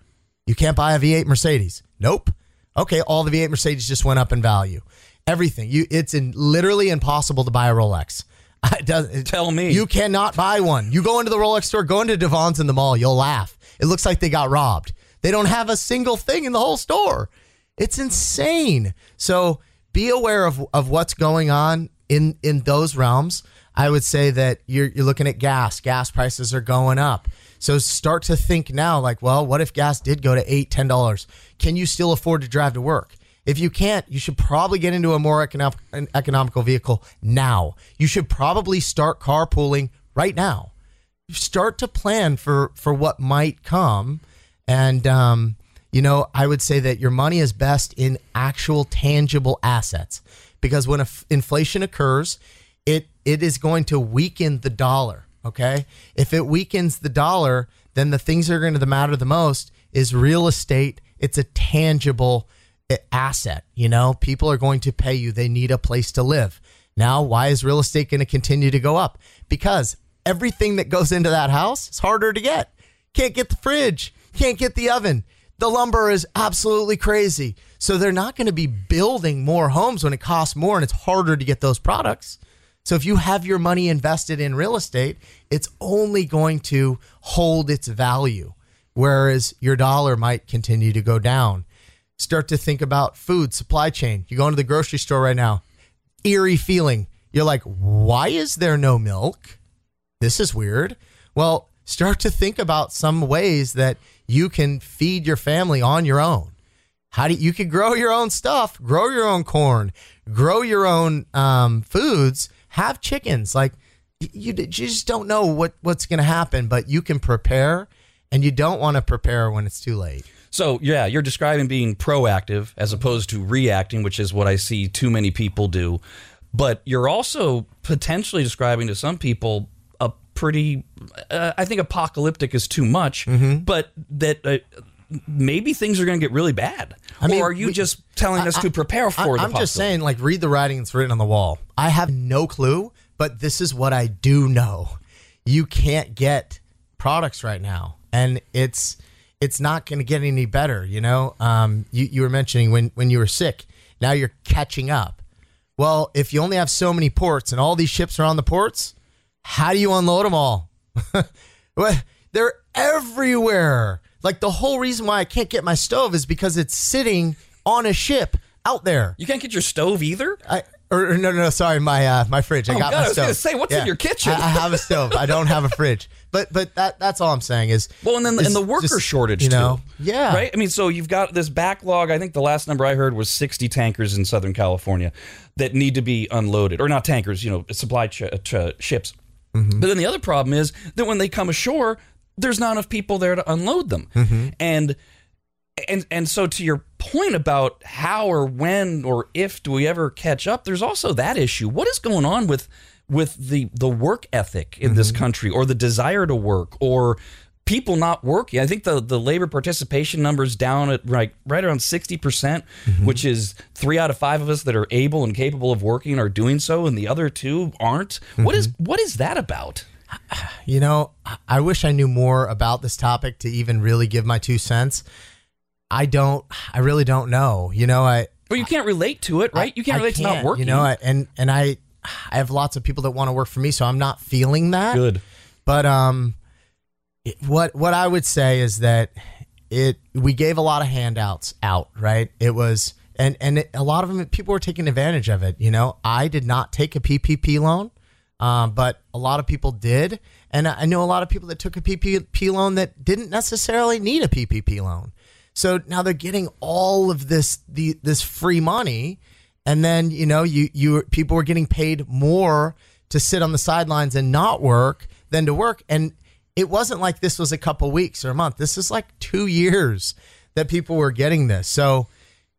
You can't buy a V8 Mercedes. Nope. Okay, all the V8 Mercedes just went up in value. Everything. You, it's in, literally impossible to buy a Rolex. It does, Tell me. You cannot buy one. You go into the Rolex store, go into Devon's in the mall, you'll laugh. It looks like they got robbed. They don't have a single thing in the whole store. It's insane. So be aware of, of what's going on in, in those realms. I would say that you're, you're looking at gas. Gas prices are going up. So start to think now, like, well, what if gas did go to eight, ten dollars? Can you still afford to drive to work? If you can't, you should probably get into a more economical vehicle now. You should probably start carpooling right now. Start to plan for for what might come, and um, you know, I would say that your money is best in actual tangible assets because when inflation occurs, it it is going to weaken the dollar. Okay, if it weakens the dollar, then the things that are going to matter the most is real estate. It's a tangible asset. You know, people are going to pay you. They need a place to live. Now, why is real estate going to continue to go up? Because everything that goes into that house is harder to get. Can't get the fridge, can't get the oven. The lumber is absolutely crazy. So they're not going to be building more homes when it costs more and it's harder to get those products. So if you have your money invested in real estate, it's only going to hold its value, whereas your dollar might continue to go down. Start to think about food supply chain. You go into the grocery store right now, eerie feeling. You're like, why is there no milk? This is weird. Well, start to think about some ways that you can feed your family on your own. How do you, you could grow your own stuff, grow your own corn, grow your own um, foods, have chickens. Like you, you just don't know what what's going to happen, but you can prepare, and you don't want to prepare when it's too late. So yeah, you're describing being proactive as opposed to reacting, which is what I see too many people do. But you're also potentially describing to some people a pretty, uh, I think apocalyptic is too much, Mm-hmm. but that uh, maybe things are going to get really bad. I mean, or are you we- just telling us I- to prepare I- for the I'm just saying, like, read the writing that's written on the wall. I have no clue, but this is what I do know. You can't get products right now, and it's it's not going to get any better. You know, um, you you were mentioning when when you were sick. Now you're catching up. Well, if you only have so many ports and all these ships are on the ports, how do you unload them all? They're everywhere. Like the whole reason why I can't get my stove is because it's sitting on a ship out there. You can't get your stove either. I or, or no no no sorry my uh, my fridge. I Oh, got God, my I was stove. gonna say, what's in your kitchen? I, I have a stove. I don't have a fridge. But but that that's all I'm saying is Well, and then and the worker just, shortage you know too. yeah Right? I mean, so you've got this backlog. I think the last number I heard was 60 tankers in Southern California that need to be unloaded, or not tankers, you know, supply ch- ch- ships. Mm-hmm. But then the other problem is that when they come ashore, there's not enough people there to unload them. Mm-hmm. And and and so to your point about how or when or if do we ever catch up, there's also that issue. What is going on with with the the work ethic in this mm-hmm. country or the desire to work or people not working? I think the the labor participation numbers down at right right around 60%, percent mm-hmm. which is 3 out of 5 of us that are able and capable of working are doing so and the other two aren't. What is mm-hmm. what is that about? You know, I wish I knew more about this topic to even really give my two cents. I don't. I really don't know. You know, I Well, you can't relate to it, right? You can't I relate to not can't, working. You know, I, and and I I have lots of people that want to work for me, so I'm not feeling that. Good. But um, it- what what I would say is that it we gave a lot of handouts out, right? It was and and it, a lot of them people were taking advantage of it. You know, I did not take a PPP loan, um, but a lot of people did, and I know a lot of people that took a PPP loan that didn't necessarily need a PPP loan. So now they're getting all of this the this free money, and then you know you you people were getting paid more to sit on the sidelines and not work than to work, and it wasn't like this was a couple weeks or a month. This is like two years that people were getting this. So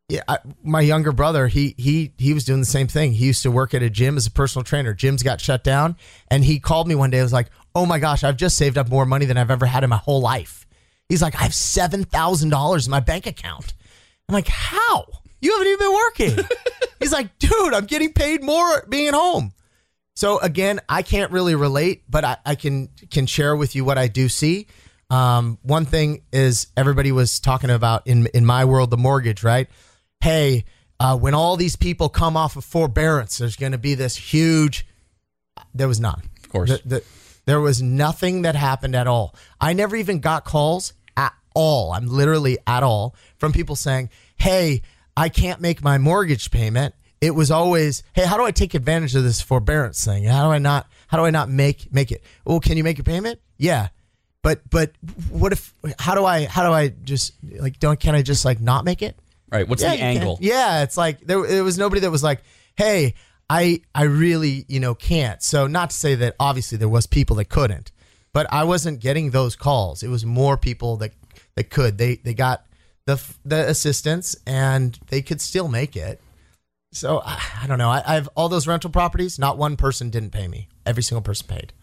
Yeah, I, my younger brother, he he he was doing the same thing. He used to work at a gym as a personal trainer. Gyms got shut down, and he called me one day. I was like, "Oh my gosh, I've just saved up more money than I've ever had in my whole life." He's like, "I have seven thousand dollars in my bank account." I'm like, "How? You haven't even been working?" He's like, "Dude, I'm getting paid more being at home." So again, I can't really relate, but I, I can can share with you what I do see. Um, one thing is everybody was talking about in in my world the mortgage, right? Hey, uh, when all these people come off of forbearance, there's going to be this huge. There was none. Of course. The- the- there was nothing that happened at all. I never even got calls at all. I'm literally at all from people saying, "Hey, I can't make my mortgage payment." It was always, "Hey, how do I take advantage of this forbearance thing? How do I not? How do I not make make it? Well, can you make your payment? Yeah, but but what if? How do I? How do I just like? Don't can I just like not make it? Right. What's Yeah, the you can. angle? Yeah, it's like there, there was nobody that was like, "Hey, I I really you know can't." So not to say that obviously there was people that couldn't, but I wasn't getting those calls. It was more people that that could. They they got the the assistance and they could still make it. So I, I don't know. I, I have all those rental properties. Not one person didn't pay me. Every single person paid.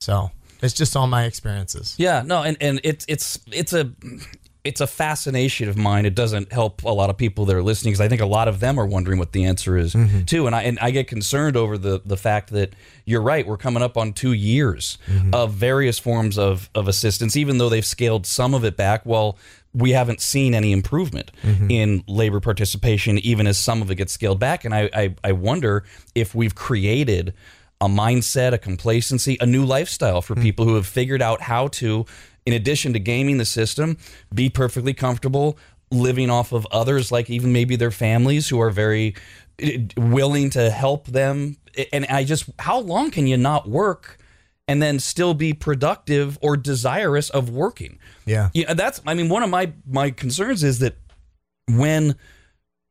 So it's just all my experiences. Yeah, no, and and it's it's it's a it's a fascination of mine. It doesn't help a lot of people that are listening because I think a lot of them are wondering what the answer is mm-hmm. too. And I and I get concerned over the the fact that you're right. We're coming up on two years mm-hmm. of various forms of of assistance, even though they've scaled some of it back. Well. We haven't seen any improvement mm-hmm. in labor participation, even as some of it gets scaled back. And I, I, I wonder if we've created a mindset, a complacency, a new lifestyle for mm. people who have figured out how to, in addition to gaming the system, be perfectly comfortable living off of others, like even maybe their families who are very eh, willing to help them. And I just, how long can you not work? And then still be productive or desirous of working. Yeah. Yeah, that's. I mean, one of my my concerns is that when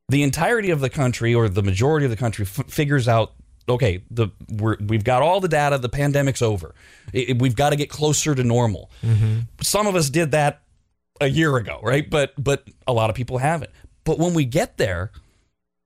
the entirety of the country or the majority of the country f- figures out okay the we're, we've got all the data the pandemic's over. I- we've got to get closer to normal. Mm-hmm. Some of us did that a year ago right? But but a lot of people haven't. But when we get there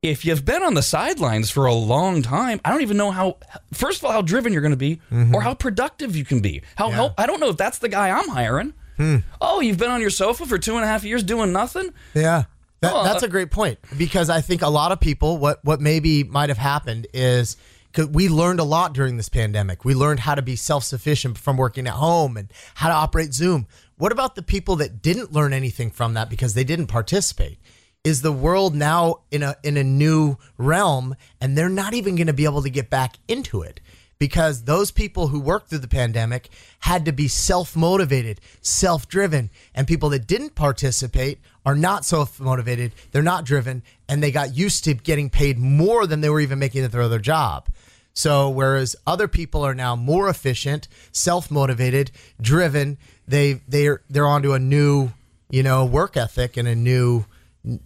if you've been on the sidelines for a long time i don't even know how first of all how driven you're going to be or mm-hmm. how productive you can be. How Yeah. help i don't know if that's the guy i'm hiring. Hmm. Oh you've been on your sofa for two and a half years doing nothing? Yeah. That, Oh, that's uh a great point because I think a lot of people, what what maybe might have happened is we learned a lot during this pandemic. We learned how to be self sufficient from working at home and how to operate Zoom. What about the people that didn't learn anything from that because they didn't participate? Is the world now in a in a new realm and they're not even going to be able to get back into it? Because those people who worked through the pandemic had to be self motivated, self driven, and people that didn't participate are not self motivated, they're not driven, and they got used to getting paid more than they were even making at their other job. So whereas other people are now more efficient, self motivated, driven, they they're they're onto a new you know work ethic and a new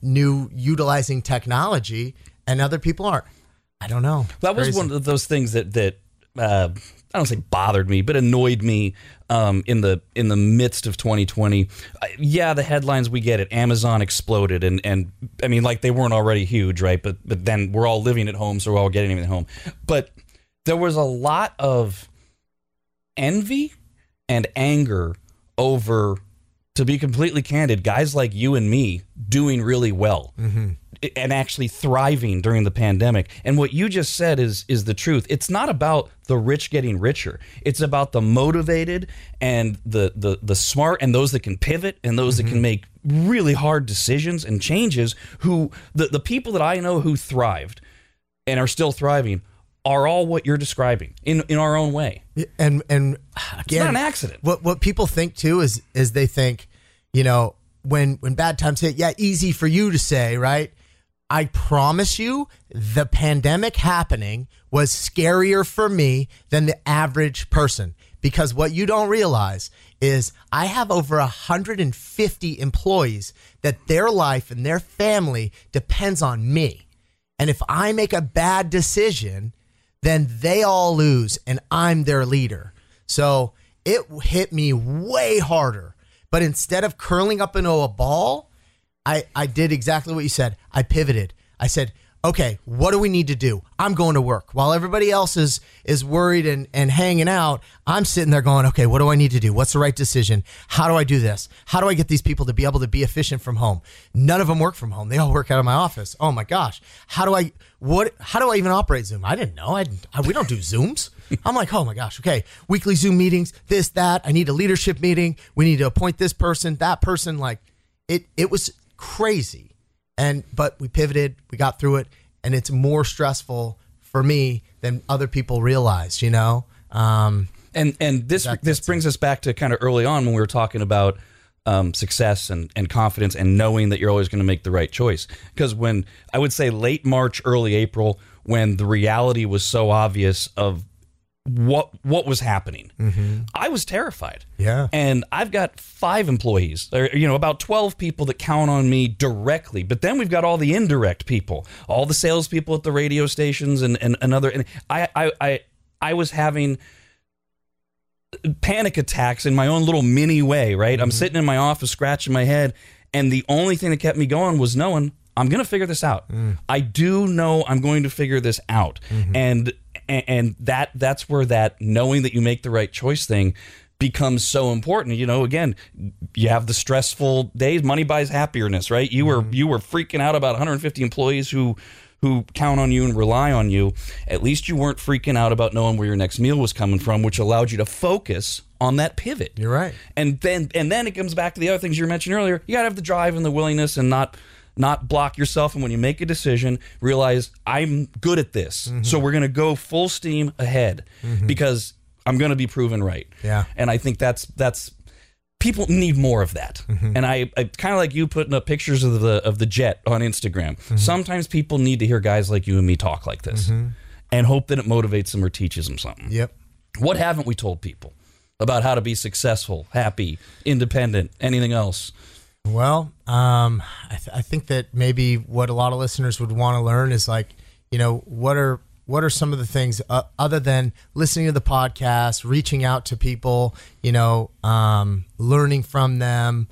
new utilizing technology, and other people aren't. I don't know. That was Crazy. one of those things that that uh, I don't say bothered me, but annoyed me um, in the in the midst of 2020. I, yeah, the headlines we get it. Amazon exploded, and and I mean, like they weren't already huge, right? But but then we're all living at home, so we're all getting everything home. But there was a lot of envy and anger over, to be completely candid, guys like you and me doing really well mm-hmm. and actually thriving during the pandemic. And what you just said is is the truth. It's not about the rich getting richer. It's about the motivated and the the the smart and those that can pivot and those that can mm-hmm. make really hard decisions and changes who the the people that I know who thrived and are still thriving are all what you're describing in in our own way. and and again, not an accident. What what people think too is is they think, you know, when when bad times hit, yeah, easy for you to say, right? I promise you, the pandemic happening was scarier for me than the average person because what you don't realize is I have over 150 employees that their life and their family depends on me. And if I make a bad decision, then they all lose and I'm their leader. So it hit me way harder. But instead of curling up into a ball, I, I did exactly what you said. I pivoted. I said, okay, what do we need to do? I'm going to work. While everybody else is is worried and, and hanging out, I'm sitting there going, okay, what do I need to do? What's the right decision? How do I do this? How do I get these people to be able to be efficient from home? None of them work from home. They all work out of my office. Oh my gosh. How do I what how do I even operate Zoom? I didn't know. I, I we don't do Zooms. I'm like, oh my gosh, okay. Weekly Zoom meetings, this, that. I need a leadership meeting. We need to appoint this person, that person. Like it it was crazy. And but we pivoted, we got through it, and it's more stressful for me than other people realized, you know? Um, and and this That- this brings us back to kind of early on when we were talking about um, success and, and confidence and knowing that you're always going to make the right choice. Because when I would say late March, early April, when the reality was so obvious of what what was happening, I was terrified. Yeah. and I've got five employees, or you know, about twelve people that count on me directly. But then we've got all the indirect people, all the salespeople at the radio stations, and and another. And I I I, I was having panic attacks in my own little mini way, right? I'm mm-hmm. sitting in my office scratching my head, and the only thing that kept me going was knowing I'm going to figure this out. Mm. I do know I'm going to figure this out. Mm-hmm. And and that that's where that knowing that you make the right choice thing becomes so important. You know, again, you have the stressful days, money buys happiness, right? You were mm-hmm. you were freaking out about 150 employees who who count on you and rely on you, at least you weren't freaking out about knowing where your next meal was coming from, which allowed you to focus on that pivot. You're right. And then and then it comes back to the other things you were mentioning earlier. You gotta have the drive and the willingness and not not block yourself and when you make a decision, realize I'm good at this. Mm-hmm. So we're gonna go full steam ahead because I'm gonna be proven right. Yeah. And I think that's that's people need more of that. Mm-hmm. And I, I kind of like you putting up pictures of the of the jet on Instagram. Mm-hmm. Sometimes people need to hear guys like you and me talk like this and hope that it motivates them or teaches them something. Yep. What haven't we told people about how to be successful, happy, independent, anything else? Well, um, I, th- I think that maybe what a lot of listeners would want to learn is like, you know, what are what are some of the things uh, other than listening to the podcast, reaching out to people, you know, um, learning from them,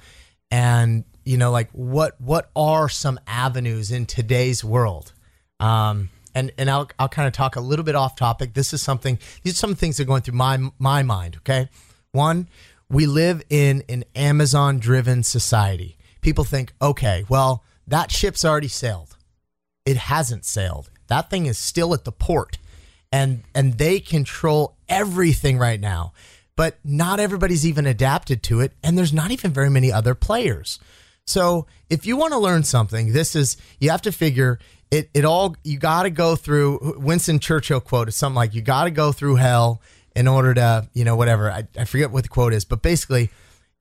and you know, like what what are some avenues in today's world? Um, and and I'll I'll kind of talk a little bit off topic. This is something. These are some things that are going through my my mind. Okay, one, we live in an Amazon driven society. People think, okay, well, that ship's already sailed. It hasn't sailed. That thing is still at the port. And and they control everything right now. But not everybody's even adapted to it and there's not even very many other players. So, if you want to learn something, this is you have to figure it it all you got to go through Winston Churchill quote is something like you got to go through hell in order to, you know, whatever. I, I forget what the quote is, but basically,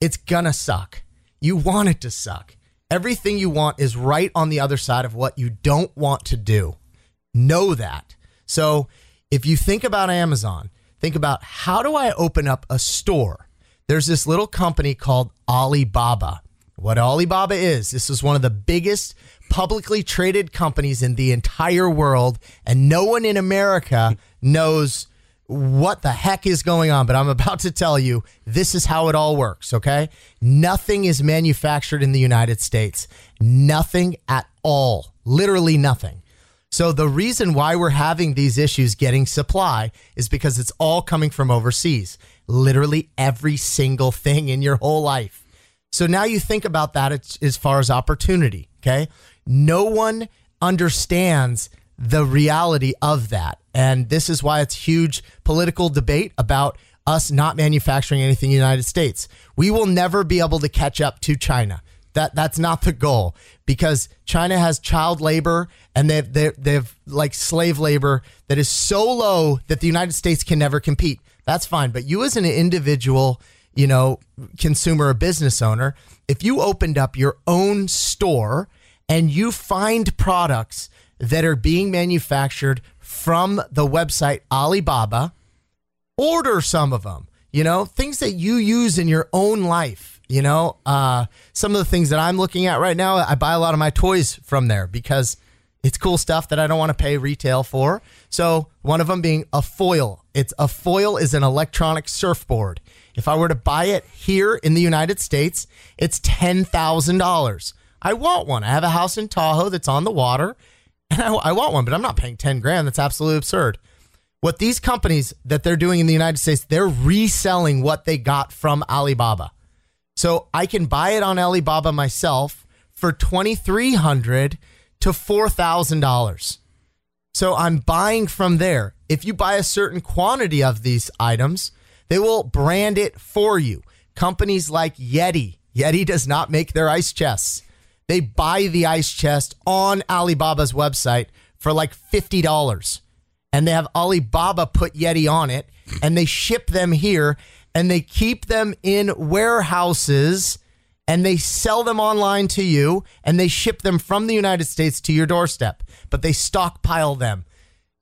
it's gonna suck. You want it to suck. Everything you want is right on the other side of what you don't want to do. Know that. So if you think about Amazon, think about how do I open up a store? There's this little company called Alibaba. What Alibaba is, this is one of the biggest publicly traded companies in the entire world, and no one in America knows what the heck is going on, but I'm about to tell you this is how it all works, okay? Nothing is manufactured in the United States. Nothing at all. Literally nothing. So the reason why we're having these issues getting supply is because it's all coming from overseas. Literally every single thing in your whole life. So now you think about that as- far as opportunity, okay? No one understands the reality of that. And this is why it's huge political debate about us not manufacturing anything in the United States. We will never be able to catch up to China. That that's not the goal because China has child labor and they've they they've like slave labor that is so low that the United States can never compete. That's fine, but you as an individual, you know, consumer or business owner, if you opened up your own store and you find products that are being manufactured from the website Alibaba, order some of them you know things that you use in your own life you know uh, some of the things that i'm looking at right now i buy a lot of my toys from there because it's cool stuff that i don't want to pay retail for so one of them being a foil it's a foil is an electronic surfboard if i were to buy it here in the united states it's $10000 I want one. I have a house in Tahoe that's on the water, and I, I want one, but I'm not paying 10 grand. That's absolutely absurd. What these companies that they're doing in the United States, they're reselling what they got from Alibaba. So I can buy it on Alibaba myself for 2,300 to $4,000. So I'm buying from there. If you buy a certain quantity of these items, they will brand it for you. Companies like Yeti, Yeti does not make their ice chests. They buy the ice chest on Alibaba's website for like $50. And they have Alibaba put Yeti on it and they ship them here and they keep them in warehouses and they sell them online to you and they ship them from the United States to your doorstep, but they stockpile them.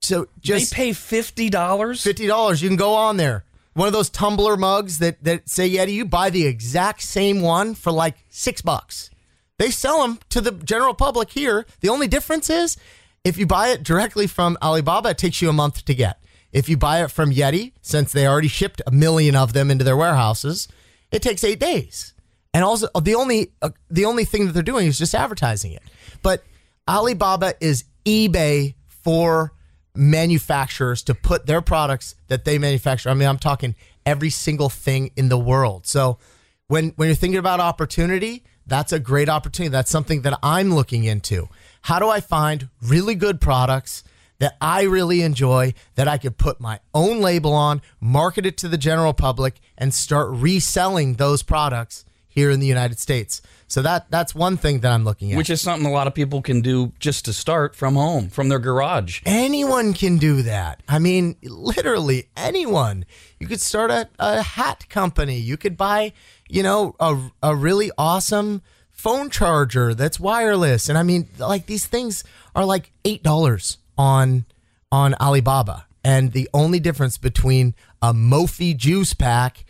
So just they pay fifty dollars. Fifty dollars. You can go on there. One of those tumbler mugs that that say Yeti. You buy the exact same one for like six bucks. They sell them to the general public here. The only difference is if you buy it directly from Alibaba, it takes you a month to get. If you buy it from Yeti, since they already shipped a million of them into their warehouses, it takes eight days. And also, the only uh, the only thing that they're doing is just advertising it. But Alibaba is eBay for manufacturers to put their products that they manufacture. I mean, I'm talking every single thing in the world. So when when you're thinking about opportunity, that's a great opportunity. That's something that I'm looking into. How do I find really good products that I really enjoy that I could put my own label on, market it to the general public and start reselling those products here in the United States. So that that's one thing that I'm looking at. Which is something a lot of people can do just to start from home, from their garage. Anyone can do that. I mean, literally anyone. You could start a, a hat company. You could buy, you know, a, a really awesome phone charger that's wireless. And I mean, like these things are like eight dollars on on Alibaba. And the only difference between a Mophie juice pack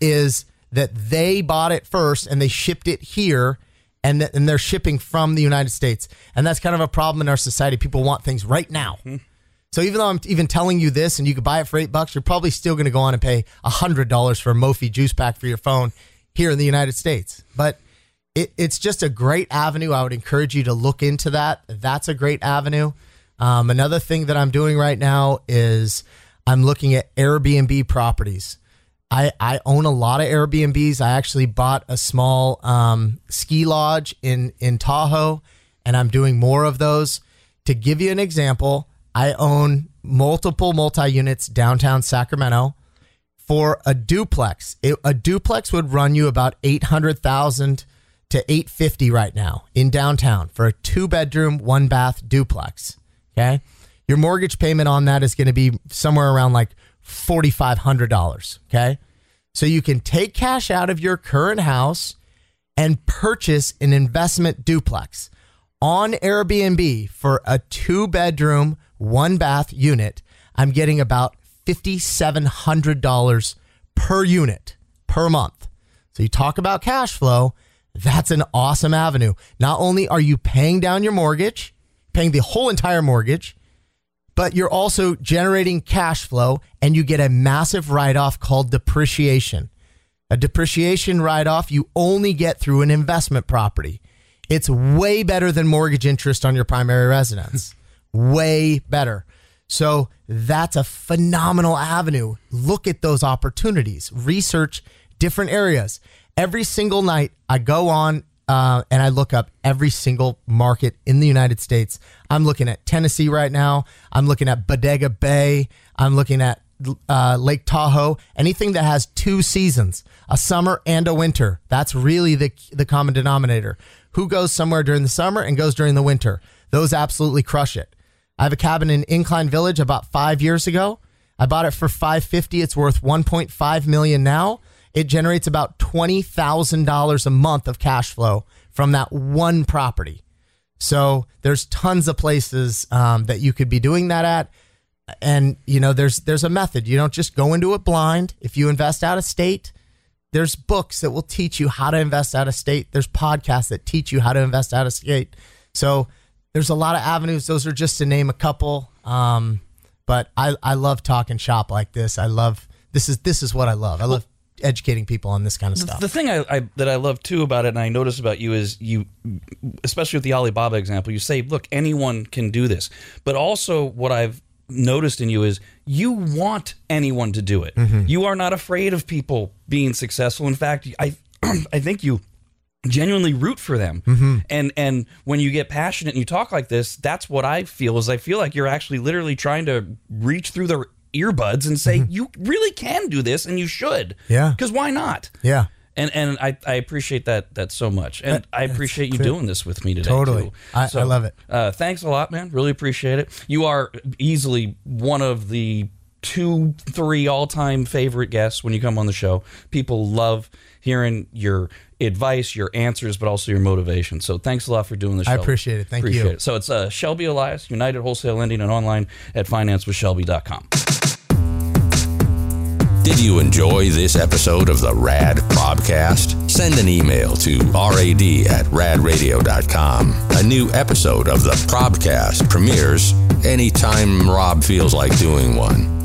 is that they bought it first and they shipped it here and, th- and they're shipping from the United States. And that's kind of a problem in our society. People want things right now. Mm-hmm. So even though I'm even telling you this and you could buy it for eight bucks, you're probably still going to go on and pay a hundred dollars for a Mophie juice pack for your phone here in the United States. But it, it's just a great avenue. I would encourage you to look into that. That's a great avenue. Um, another thing that I'm doing right now is I'm looking at Airbnb properties. I, I own a lot of Airbnbs. I actually bought a small um, ski lodge in, in Tahoe, and I'm doing more of those. To give you an example, I own multiple multi units downtown Sacramento. For a duplex, it, a duplex would run you about 800,000 to 850 right now in downtown for a two bedroom, one bath duplex. Okay. Your mortgage payment on that is going to be somewhere around like $4,500. Okay. So you can take cash out of your current house and purchase an investment duplex on Airbnb for a two bedroom, one bath unit. I'm getting about $5,700 per unit per month. So you talk about cash flow. That's an awesome avenue. Not only are you paying down your mortgage, paying the whole entire mortgage, but you're also generating cash flow and you get a massive write off called depreciation. A depreciation write off you only get through an investment property. It's way better than mortgage interest on your primary residence. way better. So that's a phenomenal avenue. Look at those opportunities, research different areas. Every single night, I go on uh, and I look up every single market in the United States. I'm looking at Tennessee right now. I'm looking at Bodega Bay. I'm looking at uh, Lake Tahoe. Anything that has two seasons, a summer and a winter. That's really the the common denominator. Who goes somewhere during the summer and goes during the winter? Those absolutely crush it. I have a cabin in Incline Village about five years ago. I bought it for 550. It's worth 1.5 million now it generates about $20,000 a month of cash flow from that one property. So there's tons of places um, that you could be doing that at. And you know, there's there's a method. You don't just go into it blind. If you invest out of state, there's books that will teach you how to invest out of state. There's podcasts that teach you how to invest out of state. So there's a lot of avenues. Those are just to name a couple. Um, but I, I love talking shop like this. I love this is this is what I love. I love educating people on this kind of stuff. The thing I, I that I love too about it, and I notice about you is you, especially with the Alibaba example, you say, look, anyone can do this. But also, what I've noticed in you is you want anyone to do it. Mm-hmm. You are not afraid of people being successful. In fact, I I think you genuinely root for them. Mm-hmm. And and when you get passionate and you talk like this, that's what I feel is I feel like you're actually literally trying to reach through their earbuds and say you really can do this and you should. Yeah. Cuz why not? yeah. And and I, I appreciate that that so much, and I appreciate you doing this with me today. Totally. I- I love it. Uh, thanks a lot, man. Really appreciate it. You are easily one of the two, three all time favorite guests when you come on the show. People love hearing your advice, your answers, but also your motivation. So thanks a lot for doing the show. I appreciate it. Thank appreciate you. It. So it's uh, Shelby Elias, United Wholesale Lending, and online at financewithshelby.com. Did you enjoy this episode of the Rad Probcast? Send an email to rad at radradio.com. A new episode of the Probcast premieres anytime Rob feels like doing one.